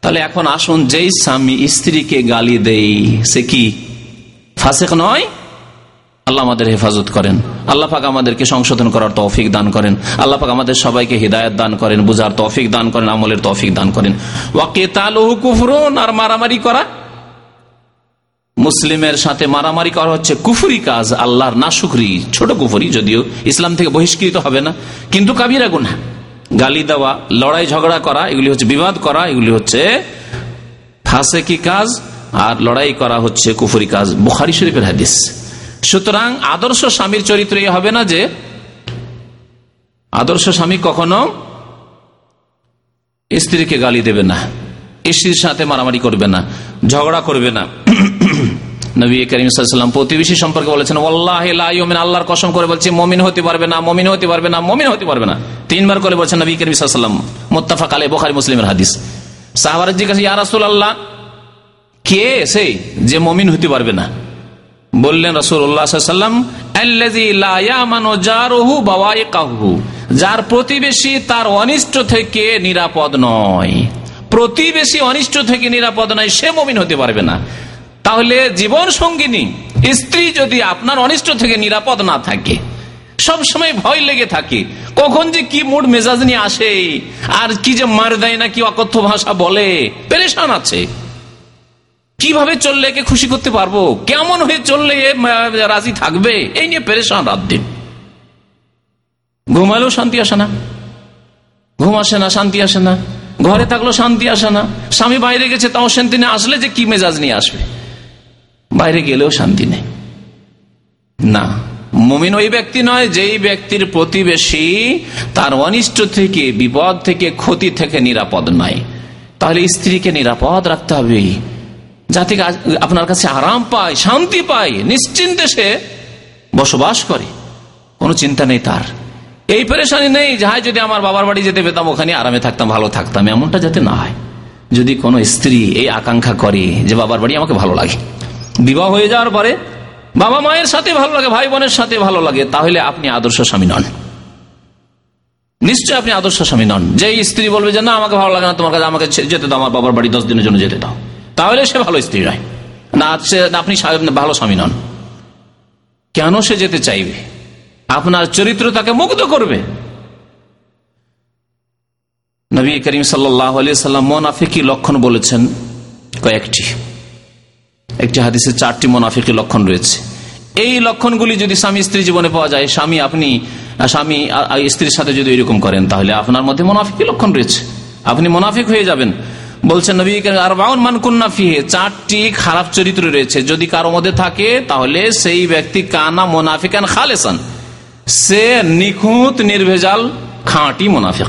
[SPEAKER 1] তাহলে এখন আসুন, যেই স্বামী স্ত্রীকে গালি দেই, সে কি? ফাঁসেক নয়? আল্লাহ আমাদের হেফাজত করেন। আল্লাহ পাক আমাদেরকে সংশোধন করার তৌফিক দান করেন। আল্লাহ পাক আমাদের সবাইকে হৃদায়ত দান করেন, বুঝার তৌফিক দান করেন, আমলের তৌফিক দান করেন। ওয়াকে তালহু কুফরুন, আর মারামারি করা? মুসলিমের সাথে মারামারি করা হচ্ছে কুফুরি কাজ, আল্লাহর না নাশুকরি, ছোট কুফুরি, যদিও ইসলাম থেকে বহিষ্কৃত হবে না। কিন্তু কাবিরা গুনা গালি দেওয়া, লড়াই ঝগড়া করা, এগুলি হচ্ছে বিবাদ করা, এগুলি হচ্ছে ফাঁসে কি কাজ, আর লড়াই করা হচ্ছে কুফুরি কাজ। বুখারি শরীফের হাদিস। সুতরাং আদর্শ স্বামীর চরিত্র হবে না যে, আদর্শ স্বামী কখনো স্ত্রীকে গালি দেবে না, স্ত্রীর সাথে মারামারি করবে না, ঝগড়া করবে না। নবী করিম প্রতিবেশী সম্পর্কে বলেছেন ওল্লাহমিন আল্লাহর কসম করে বলছে, মমিন হতে পারবে না, মমিন হতে পারবে না, মমিন হতে পারবে না। তিনবার করে বলছেন নবী করিম সাল্লাম মোত্তাফাক আলী বোখারি মুসলিমের হাদিস। সাহাবার জিজ্ঞাসা ইয়ারাসুল আল্লাহ কে সেই যে মমিন হতে পারবে না? বললেন যার প্রতিবেশী তার অনিষ্ট থেকে নিরাপদ নয়। প্রতিবেশী অনিষ্ট থেকে নিরাপদ নয়, সে মমিন হতে পারবে না। তাহলে জীবন সঙ্গিনী, স্ত্রী যদি আপনার অনিষ্ট থেকে নিরাপদ না থাকে, সব সময় ভয় লেগে থাকে, কখন যে কি মুড মেজাজ নিয়ে আসে, আর কি যে মার দেয় না কি অকথ্য ভাষা বলে, পেরেশান আছে। কীভাবে চললে একে খুশি করতে পারব? কেমন হয়ে চললে রাজি থাকবে? এই নিয়ে পেরেশান রাত দিন। ঘুমালেও শান্তি আসে না। ঘুম আসে না, শান্তি আসে না। ঘরে থাকলেও শান্তি আসে না। স্বামী বাইরে গেছে, তাও শান্তি আসলে যে কি মেজাজ নিয়ে আসবে? বাইরে গেলেও শান্তি নেই। না, মমিন ওই ব্যক্তি নয় যেই ব্যক্তির প্রতিবেশী তার অনিষ্ট থেকে, বিপদ থেকে, ক্ষতি থেকে নিরাপদ নয় তাহলে স্ত্রীকে নিরাপদ রাখতে হবে। যাতে আপনার কাছে আরাম পায়, শান্তি পায়, নিশ্চিন্তে সে বসবাস করে। কোনো চিন্তা নেই তার। এই পরেশানি নেই যাহাই যদি আমার বাবার বাড়ি যেতে পেতাম ওখানে আরামে থাকতাম, ভালো থাকতাম। এমনটা যাতে না হয়। যদি কোনো স্ত্রী এই আকাঙ্ক্ষা করে যে, বাবার বাড়ি আমাকে ভালো লাগে। বিবাহ হয়ে যাওয়ার পরে বাবা মায়ের সাথে ভালো লাগে, ভাই বোনের সাথে ভালো লাগে, তাহলে আপনি আদর্শ স্বামী নন। নিশ্চয় আপনি আদর্শ স্বামী নন। যে স্ত্রী বলবে যে, না, আমাকে ভালো লাগে না তোমার কাছে, আমাকে যেতে দাও, আমার বাবার বাড়ি দশ দিনের জন্য যেতে দাও। তাহলে সে ভালো স্ত্রী নয়। না, সে আপনি ভালো স্বামী নন। কেন সে যেতে চাইবে? আপনার চরিত্র তাকে মুগ্ধ করবে। নবী করিম সাল্লাহ আলিয়া সাল্লাম মোনাফিকি লক্ষণ বলেছেন কয়েকটি। একটি হাদিসে চারটি মোনাফিকি লক্ষণ রয়েছে। এই লক্ষণগুলি যদি স্বামী স্ত্রী জীবনে পাওয়া যায়, স্বামী আপনি, স্বামী স্ত্রীর সাথে যদি এরকম করেন, তাহলে আপনার মধ্যে মোনাফিকি লক্ষণ রয়েছে। আপনি মোনাফিক হয়ে যাবেন। বলছেন, নবী আর বাউন মান কুন্নাফিহে চারটি খারাপ চরিত্র রয়েছে। যদি কারও মধ্যে থাকে, তাহলে সেই ব্যক্তি কানা মোনাফিকান খালেসান। সে নিখুঁত, নির্ভেজাল, খাঁটি মোনাফিক।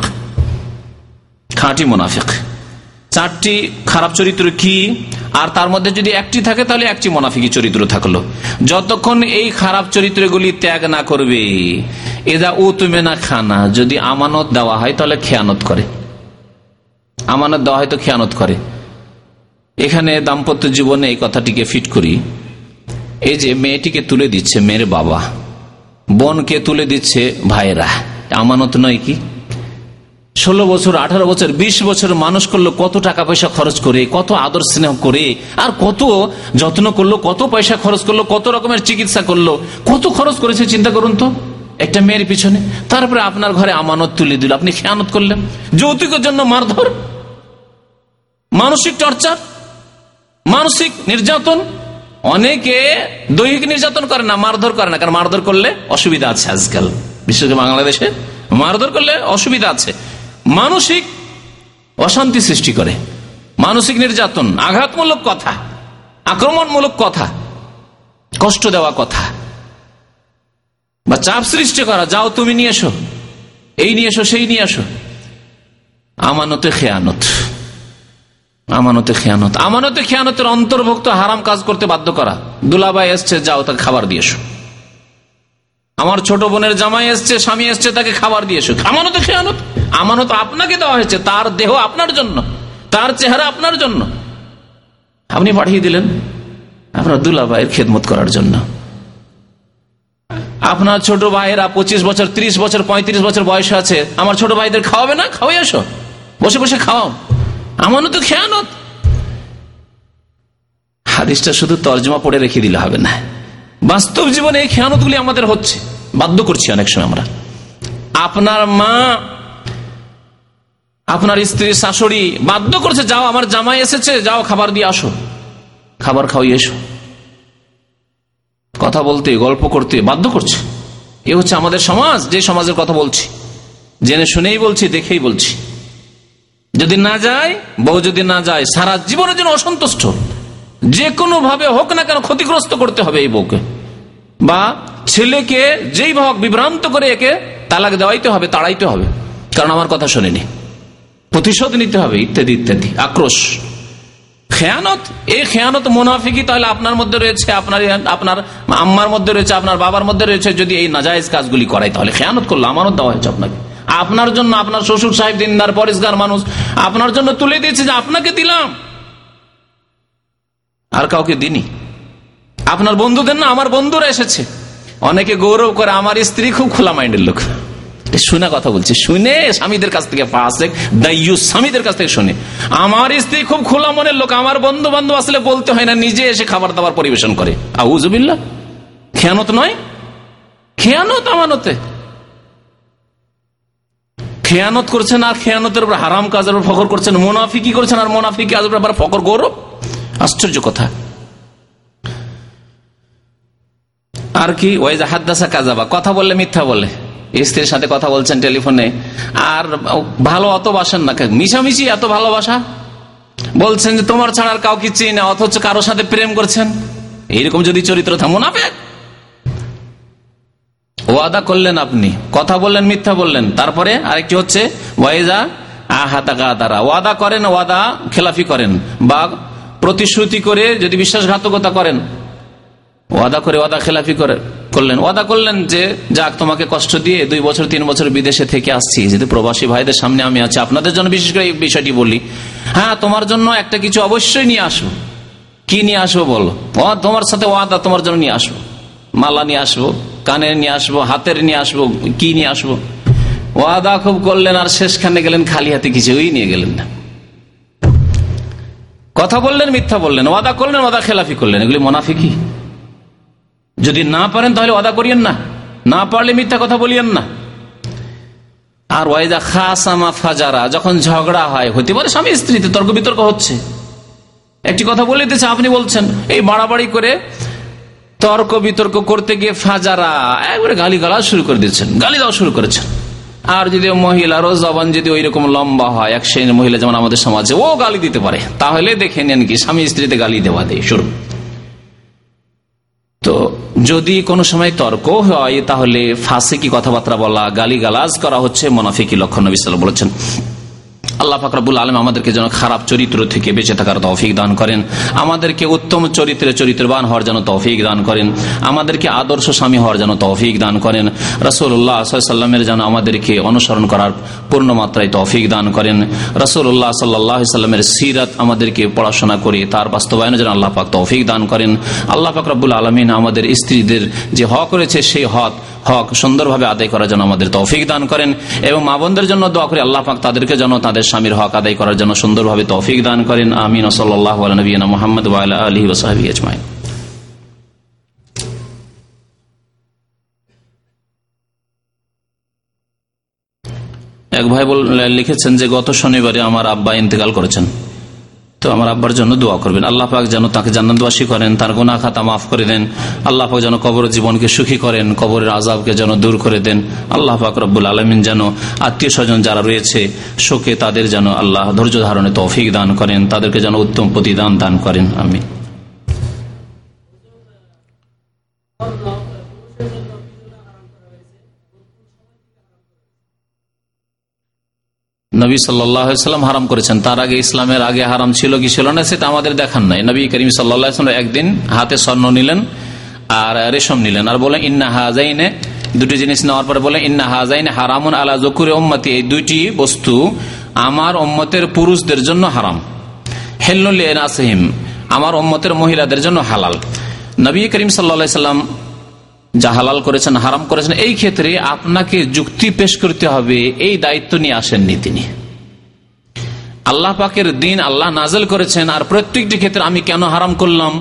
[SPEAKER 1] খাঁটি মোনাফিক। চারটি খারাপ চরিত্র কি? আর তার মধ্যে যদি একটি থাকে, তাহলে একটি মোনাফিকি চরিত্র থাকল। যতক্ষণ এই খারাপ চরিত্রগুলি ত্যাগ না করবে এদা ও তুমি না খানা, যদি আমানত দেওয়া হয়, তাহলে খেয়ানত করে। আমানত দেওয়া হয় তো খেয়ানত করে। এখানে দাম্পত্য জীবনে এই কথাটিকে ফিট করি। এই যে মেয়েটিকে তুলে দিচ্ছে মেয়ের বাবা, বোনকে তুলে দিচ্ছে ভাইরা আমানত নয় কি? ষোলো বছর, আঠারো বছর ২০ বছর মানুষ করল কত টাকা পয়সা খরচ করে, কত আদর স্নেহ করে, আর কত যত্ন করল, কত পয়সা খরচ করল, কত রকমের চিকিৎসা করল, কত খরচ করেছে চিন্তা করুন তো। একটা মেয়ের পিছনে, তারপরে আপনার ঘরে আমানত তুলে দিল, আপনি খেয়ানত করলেন। যৌতুকের জন্য মারধর, মানসিক টর্চার, মানসিক নির্যাতন, অনেকে দৈহিক নির্যাতন করে না, মারধর করে না, কারণ মারধর করলে অসুবিধা আছে আজকাল। বিশেষ করে বাংলাদেশে মারধর করলে অসুবিধা আছে। মানসিক অশান্তি সৃষ্টি করে। মানসিক নির্যাতন, আঘাতমূলক কথা, আক্রমণমূলক কথা, কষ্ট দেওয়া কথা। বা চাপ সৃষ্টি করা, যাও তুমি নিয়ে এসো, এই নিয়ে এসো, সেই নিয়ে এসো। আমানতে খেয়ানত আমানতে খেয়ানত, আমানতে খেয়ানতের অন্তর্ভুক্ত হারাম কাজ করতে বাধ্য করা। দুলাবাই এসছে, যাও তাকে খাবার দিয়ে এসো। আমার ছোট বোনের জামাই এসছে, স্বামী এসছে, তাকে খাবার দিয়েছ আমানত খেয়ানত। আমানত আপনাকে দেওয়া হয়েছে, তার দেহ আপনার জন্য, তার চেহারা আপনার জন্য। আপনি পাঠিয়ে দিলেন আপনার দুলাভাইয়ের খেদমত করার জন্য। আপনার ছোট ভাইয়েরা পঁচিশ বছর ৩০ বছর ৩৫ বছর বয়স আছে, আমার ছোট ভাইদের খাওয়াবে না? খাওয়াই আসো। বসে বসে খাওয়াও আমানত খেয়ানত। হাদিসটা শুধু তর্জমা পড়ে রেখে দিলে হবে না। বাস্তব জীবনে এই খেয়ানতগুলি আমাদের হচ্ছে। বাধ্য করছি অনেক সময় আমরা। আপনার মা আপনার স্ত্রী, শাশুড়ি বাধ্য করছে, যাও, আমার জামাই এসেছে, যাও, খাবার দিয়ে আসো। খাবার খাওয়াই এসো। কথা বলতে, গল্প করতে বাধ্য করছে। এ হচ্ছে আমাদের সমাজ, যে সমাজের কথা বলছি। জেনে শুনেই বলছি, দেখেই বলছি। যদি না যায়, বউ যদি না যায়, সারা জীবনের জন্য অসন্তুষ্ট। যে কোনো ভাবে হোক না কেন ক্ষতিগ্রস্ত করতে হবে এই বউকে। বা ছেলেকে যেই হোক বিভ্রান্ত করে একে তালাক দেওয়াইতে হবে, তাড়াইতে হবে। কারণ আমার কথা শোনেনি। প্রতিশোধ নিতে হবে, ইত্যাদি ইত্যাদি। আক্রোশ। খেয়ানত? এই খেয়ানত মোনাফিকি তাহলে আপনার মধ্যে রয়েছে আপনার আপনার আম্মার মধ্যে রয়েছে, আপনার বাবার মধ্যে রয়েছে, যদি এই নাজায়জ কাজগুলি করাই তাহলে খেয়ানত করল আমানত দেওয়া হয়েছে আপনাকে। আপনার জন্য আপনার শ্বশুর সাহেব দিনদার, পরিষ্কার মানুষ, আপনার জন্য তুলে দিয়েছে যে আপনাকে দিলাম। আর কাউকে দিনি আপনার বন্ধুদের না, আমার বন্ধুরা এসেছে। অনেকে গৌরব করে, আমার স্ত্রী খুব খোলা মাইন্ডের লোক। শুনে কথা বলছি। শুনে স্বামীদের কাছ থেকে পাশে দায়ু স্বামীদের কাছ থেকে শুনে। আমার স্ত্রী খুব খোলা মনের লোক, আমার বন্ধু বান্ধব আসলে বলতে হয় না, নিজে এসে খাবার দাবার পরিবেশন করে। আউজবিল্লা খেয়ানত নয়। খেয়ানত আমানতে। খেয়ানত করছেন আর খেয়ানতের উপর হারাম কাজের উপর ফকর করছেন। মোনাফিকি করছেন আর মোনাফিকি কাজের উপর ফখর। গৌরব। আশ্চর্য কথা। আর কি? ওই যে হাদ্দাসা কাজাবা কথা বললে মিথ্যা বলে। স্ত্রীর সাথে কথা বলছেন টেলিফোনে, আর ভালো অত বাসেন না। মিশামিশি এত ভালোবাসা? বলছেন যে, তোমার ছাড়া আর কাউকে চিনি না, অথচ কারোর সাথে প্রেম করছেন? এইরকম যদি চরিত্র থামো না ওয়াদা করলেন আপনি, কথা বললেন, মিথ্যা বললেন। তারপরে আরেকটি হচ্ছে, ওয়াইজা আহাতাকা তারা ওয়াদা করেন, ওয়াদা খেলাফি করেন, বা প্রতিশ্রুতি করে যদি বিশ্বাসঘাতকতা করেন, ওয়াদা করে, ওয়াদা খেলাফি করে। করলেন। ওয়াদা করলেন যে, যাক, তোমাকে কষ্ট দিয়ে দুই বছর, তিন বছর বিদেশে থেকে আসছি। যেহেতু প্রবাসী ভাইদের সামনে আমি আছি, আপনাদের জন্য বিশেষ করে এই বিষয়টি বলি। হ্যাঁ তোমার জন্য একটা কিছু অবশ্যই নিয়ে আসব। কি নিয়ে আসব বলো? তোমার সাথে ওয়াদা, তোমার জন্য নিয়ে আসব। মালা নিয়ে আসব, কানের নিয়ে আসব, হাতের নিয়ে আসব, কি নিয়ে আসব? ওয়াদা খুব করলেন আর শেষখানে গেলেন খালি হাতে, কিছুই নিয়ে গেলেন না। কথা বললেন, মিথ্যা বললেন। ওয়াদা করলেন, ওয়াদা খেলাফি করলেন। এগুলি মোনাফিকি যদি না পারেন তাহলে অদা করিয়েন না। না পারলে মিথ্যা কথা বলিয়েন না। আর ওয়াইদা খাসামা ফাজারা, যখন ঝগড়া হয়, হতে পারে স্বামী স্ত্রীতে তর্ক বিতর্ক হচ্ছে। একটি কথা বলে দিতেছে আপনি বলছেন, এই বাড়াবাড়ি করে তর্ক বিতর্ক করতে গিয়ে ফাজারা একবারে গালি গালা শুরু করে দিচ্ছেন গালি দেওয়া শুরু করেছেন। আর যদি মহিলারও জবান যদি ওই রকম লম্বা হয়, এক শ্রেণির মহিলা যেমন আমাদের সমাজে, ও গালি দিতে পারে। তাহলে দেখে নেন কি, স্বামী স্ত্রীতে গালি দেওয়া দেয় শুরু তো যদি কোনো সময় তর্ক হয়, তাহলে ফাঁসে কি কথাবার্তা বলা গালি গালাজ করা হচ্ছে, মোনাফিকি লক্ষণ নবী সাল্লাম বলেছেন। আল্লাহ ফাকরাবুল আলম আমাদেরকে যেন খারাপ চরিত্র থেকে বেঁচে থাকার তৌফিক দান করেন। আমাদেরকে উত্তম চরিত্রে চরিত্রবান হওয়ার যেন তৌফিক দান করেন। আমাদেরকে আদর্শ স্বামী হওয়ার যেন তৌফিক দান করেন। রসুল্লাহ সাল্লামের যেন আমাদেরকে অনুসরণ করার পূর্ণ মাত্রায় তৌফিক দান করেন। রসুল্লাহ সাল্লাহ সাল্লামের সিরাত আমাদেরকে পড়াশোনা করে তার বাস্তবায়নে যেন আল্লাহ পাক তৌফিক দান করেন। আল্লাহ পাক রব্বুল আলমিন আমাদের স্ত্রীদের যে হক রয়েছে সেই হক হক সুন্দরভাবে আদায় করার জন্য আমাদের তৌফিক দান করেন এবং মা বোনদের জন্য দোয়া করে আল্লাহ পাক তাদেরকে যেন তাদের স্বামীর হক আদায় করার জন্য সুন্দরভাবে তৌফিক দান করেন। আমিন। ওসল্লাহ নবীনা মোহাম্মদ আলী ওসাহাবি আজমাইন। এক ভাই লিখেছেন যে, গত শনিবারে আমার আব্বা ইন্তেকাল করেছেন। তো আমার আব্বার জন্য দোয়া করবেন। আল্লাহ পাক যেন তাকে জান্নাতবাসী করেন তার গোনা খাতা মাফ করে দেন। আল্লাহ পাক যেন কবর জীবনকে সুখী করেন, কবরের আজাবকে যেন দূর করে দেন। আল্লাহ পাক রব্বুল আলমিন যেন আত্মীয় স্বজন যারা রয়েছে, শোকে তাদের যেন আল্লাহ ধৈর্য ধারণে তৌফিক দান করেন, তাদেরকে যেন উত্তম প্রতিদান দান করেন। আমি নবী সাল্লাম হারাম করেছেন। তার আগে ইসলামের আগে হারাম ছিল কি ছিল না, সেটা আমাদের দেখান নাই। নবী করিম সাল্লাম একদিন হাতে স্বর্ণ নিলেন আর রেশম নিলেন আর বলেন, ইন্না হাজাইনে দুটি জিনিস নেওয়ার পরে বলেন, ইন্না হাজাইনে হারামুন আলা জকুরে ওম্মতি এই দুইটি বস্তু আমার ওম্মতের পুরুষদের জন্য হারাম। হেল্লি নাসহিম আমার ওম্মতের মহিলাদের জন্য হালাল। নবী করিম সাল্লা সাল্লাম যা হালাল করেছেন, হারাম করেছেন, এই ক্ষেত্রে আপনাকে যুক্তি পেশ করতে হবে, এই দায়িত্ব নিয়ে আসেননি তিনি। আল্লাহ পাকের দিন আল্লাহ নাজেল করেছেন, আর প্রত্যেকটি ক্ষেত্রে আমি কেন হারাম করলাম,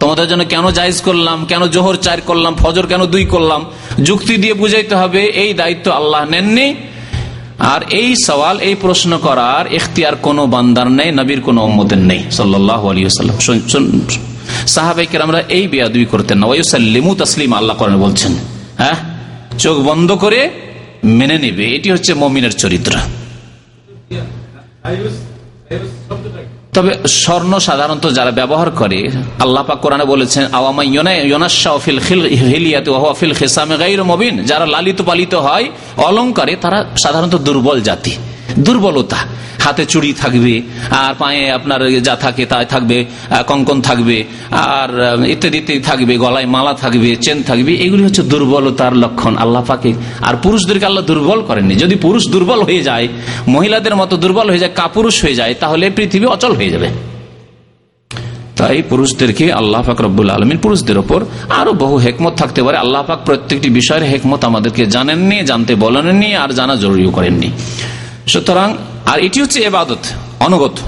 [SPEAKER 1] তোমাদের জন্য কেন জায়জ করলাম, কেন জোহর চার করলাম, ফজর কেন দুই করলাম, যুক্তি দিয়ে বুঝাইতে হবে, এই দায়িত্ব আল্লাহ নেননি। আর এই সওয়াল, এই প্রশ্ন করার এখতিয়ার কোন বান্দার নেই, নবীর কোন অম্মদের নেই সাল্লাহ আলী সাহাবাইকে আমরা এই বেয়াদুই করতেন না। ওয়ুসাল্লিমু তসলিম, আল্লাহ করেন বলছেন হ্যাঁ? চোখ বন্ধ করে মেনে নেবে। এটি হচ্ছে মমিনের চরিত্র। তবে স্বর্ণ সাধারণত যারা ব্যবহার করে, আল্লাহ পাক কোরআনে বলেছেন মবিন। যারা লালিত পালিত হয়, অলঙ্কারে তারা সাধারণত দুর্বল জাতি। দুর্বলতা। হাতে চুড়ি থাকবে, আর পায়ে আপনার যা থাকে তাই থাকবে কঙ্কন থাকবে, আর ইত্যাদি ইত্যাদি থাকবে, গলায় মালা থাকবে, চেন থাকবে, এগুলি হচ্ছে দুর্বলতার লক্ষণ। আল্লাহ পাকে, আর পুরুষদেরকে আল্লাহ দুর্বল করেননি। যদি পুরুষ দুর্বল হয়ে যায়, মহিলাদের মতো দুর্বল হয়ে যায়, কাপুরুষ হয়ে যায়, তাহলে পৃথিবী অচল হয়ে যাবে। তাই পুরুষদেরকে আল্লাহ পাক রব্বুল আলমিন, পুরুষদের ওপর আরও বহু হেকমত থাকতে পারে। আল্লাহ পাক প্রত্যেকটি বিষয়ের হেকমত আমাদেরকে জানেননি, জানতে বলেননি, আর জানা জরুরিও করেননি। সুতরাং, আর এটি হচ্ছে এবাদত, অনুগত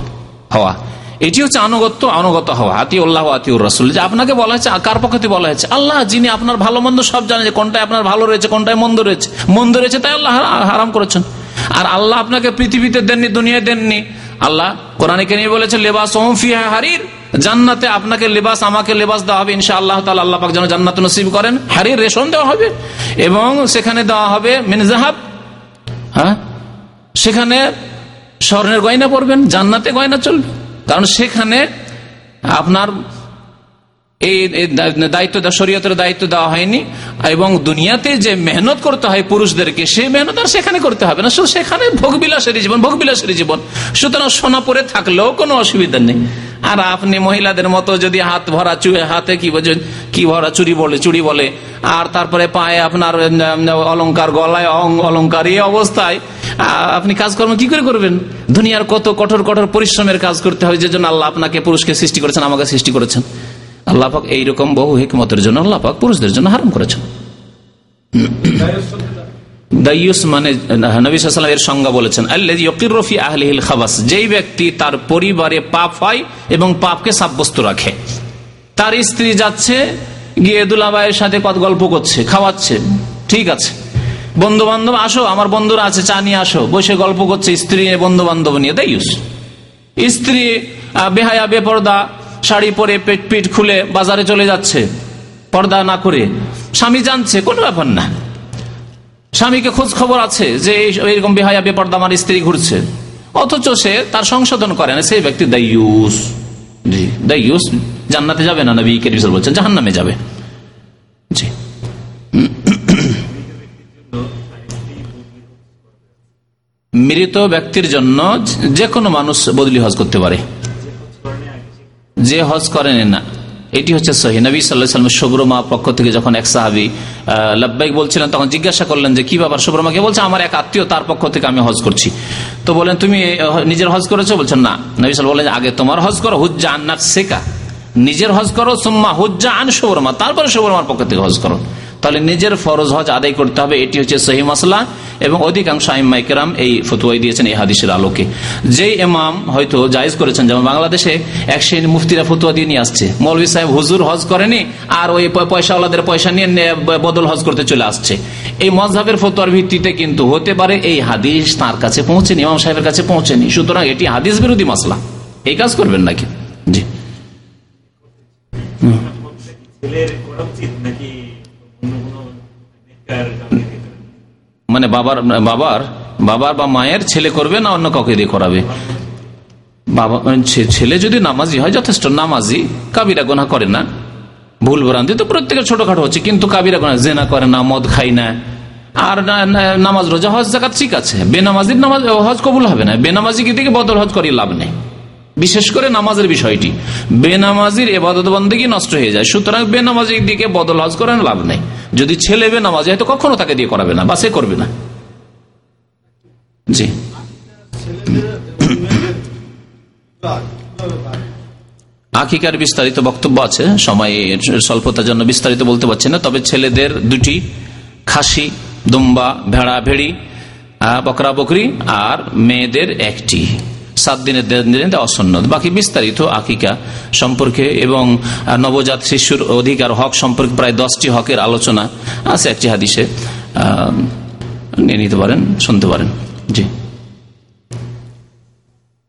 [SPEAKER 1] হওয়া। এটি হচ্ছে আনুগত্য, অনুগত হওয়া। আতি উল্লাহ আতিউর রসুল। যে আপনাকে বলা হয়েছে, কার পক্ষে বলা হয়েছে? আল্লাহ, যিনি আপনার ভালো মন্দ সব জানে যে কোনটায় আপনার ভালো রয়েছে, কোনটায় মন্দ রয়েছে। মন্দ রয়েছে, তাই আল্লাহ হারাম করেছেন। আর আল্লাহ আপনাকে পৃথিবীতে দেননি, দুনিয়ায় দেননি। আল্লাহ কোরআনকে নিয়ে বলেছে, লেবাস ওমফিয়া হারির। জান্নাতে আপনাকে লেবাস, আমাকে লেবাস দেওয়া হবে। ইনশা আল্লাহ তালা আল্লাহ পাক যেন জান্নাত নসিব করেন। হারির রেশন দেওয়া হবে এবং সেখানে দেওয়া হবে মিনজাহাব হ্যাঁ? সেখানে স্বর্ণের গয়না পরবেন জান্নাতে গয়না চলবে। কারণ সেখানে আপনার এই দায়িত্ব শরীয়তের দায়িত্ব দেওয়া হয়নি। এবং দুনিয়াতে যে মেহনত করতে হয় পুরুষদেরকে, সেই মেহনত আর সেখানে করতে হবে না। শুধু সেখানে ভোগবিলাসের জীবন ভোগবিলাসের জীবন। সুতরাং সোনা পরে থাকলেও কোনো অসুবিধা নেই। আর আপনি মহিলাদের মতো যদি হাত ভরা হাতে কি কি ভরা চুরি বলে চুরি বলে, আর তারপরে পায়ে আপনার অলঙ্কার গলায় অলঙ্কার এই অবস্থায় আপনি কাজকর্ম কি করে করবেন? দুনিয়ার কত কঠোর কঠোর পরিশ্রমের কাজ করতে হয় যে জন্য আল্লাহ আপনাকে পুরুষকে সৃষ্টি করেছেন, আমাকে সৃষ্টি করেছেন। আল্লাহ পাক এইরকম বহু হিকমতের জন্য আল্লাহ পাক পুরুষদের জন্য হারাম করেছেন। দাইয়ুস মানে নবী এর সংজ্ঞা বলেছেন খাবাস, যেই ব্যক্তি তার পরিবারে এবং পাপকে সাব্যস্ত রাখে। তার স্ত্রী যাচ্ছে, গিয়ে সাথে গল্প করছে, খাওয়াচ্ছে, ঠিক আছে। বন্ধু বান্ধব আসো, আমার বন্ধুরা আছে, চা নিয়ে আসো। বসে গল্প করছে, স্ত্রী বন্ধু বান্ধব নিয়ে তাই স্ত্রী বেহায়া, বেপর্দা শাড়ি পরে পেট পিট খুলে বাজারে চলে যাচ্ছে। পর্দা না করে। স্বামী জানছে, কোনো ব্যাপার না। স্বামীকে খোঁজ খবর আছে যে এই- এইরকম বেহায়া বেপর্দা আমার স্ত্রী ঘুরছে। অথচ সে তার সংশোধন করে না, সেই ব্যক্তি দাইয়ুস জি দাইয়ুস জান্নাতে যাবে না নবী কেরিসর বলছেন জাহান্নামে যাবে। জি। মৃত ব্যক্তির জন্য যে কোনো মানুষ বদলি হজ করতে পারে। যে হজ করেন না, এটি হচ্ছে সহি। নবী সাল্লাহ সাল্লামের শুভ্রমা পক্ষ থেকে যখন এক সাহাবি লাব্বাইক বলছিলেন, তখন জিজ্ঞাসা করলেন যে, কি ব্যাপার শুভ্রমাকে বলছে, আমার এক আত্মীয়, তার পক্ষ থেকে আমি হজ করছি। তো বলেন তুমি নিজের হজ করেছ? বলছেন, না। নবী সাল বললেন, আগে তোমার হজ করো, হুজ্জা আন্নাক শেখা নিজের হজ করো, সুম্মা হুজ্জা আন শুভ্রমা তারপরে শুভ্রমার পক্ষ থেকে হজ করো। তাহলে নিজের ফরজ হজ আদায় করতে হবে, এটি হচ্ছে সহি মাসলা। এবং অধিকাংশ আইমাইকেরাম এই ফতুয়াই দিয়েছেন এই হাদিসের আলোকে। যেই এমাম হয়তো জায়েজ করেছেন, যেমন বাংলাদেশে এক শ্রেণি মুফতিরা ফতুয়া দিয়ে নিয়ে আসছে। মৌলভী সাহেব হুজুর হজ করেনি, আর ওই পয়সাওয়ালাদের পয়সা নিয়ে বদল হজ করতে চলে আসছে। এই মজহাবের ফতুয়ার ভিত্তিতে কিন্তু হতে পারে এই হাদিস তার কাছে পৌঁছেনি, ইমাম সাহেবের কাছে পৌঁছেনি। সুতরাং এটি হাদিস বিরোধী মাসলা। এই কাজ করবেন নাকি? জি।
[SPEAKER 2] নাকি
[SPEAKER 1] মানে বাবার বাবার বাবার বা মায়ের ছেলে করবে না অন্য কাউকে দিয়ে করাবে? বাবা ছেলে যদি নামাজি হয়, যথেষ্ট। নামাজি, কাবিরা গোনা করে না। ভুল ভ্রান্তি তো প্রত্যেকের ছোটখাটো হচ্ছে, কিন্তু কাবিরা গোনা জেনা করে না, মদ খাই না। আর নামাজ, রোজা, হজ, জাকাত ঠিক আছে। বেনামাজির নামাজ, হজ কবুল হবে না। বেনামাজি বেনামাজিকে দিকে বদল হজ করিয়ে লাভ নেই? বিশেষ করে নামাজের বিষয়টি। বেনামাজির এবাদত বন্দী নষ্ট হয়ে যায়, সুতরাং বেনামাজির দিকে বদল হজ করেন লাভ নেই। যদি ছেলে বেনামাজি হয়তো কখনো তাকে দিয়ে করাবে না, বা সে করবে না। জি। আকিকার বিস্তারিত বক্তব্য আছে সময় স্বল্পতার জন্য বিস্তারিত বলতে পারছি না, তবে ছেলেদের দুটি, খাসি, দুম্বা ভেড়া ভেড়ি বকরা বকরি আর মেয়েদের একটি। সাত দিনের দিনে অসন্ন বাকি বিস্তারিত আকিকা সম্পর্কে এবং নবজাত শিশুর অধিকার, হক সম্পর্কে প্রায় দশটি হকের আলোচনা আছে একটি হাদিসে। নিয়ে নিতে পারেন, শুনতে পারেন। জি।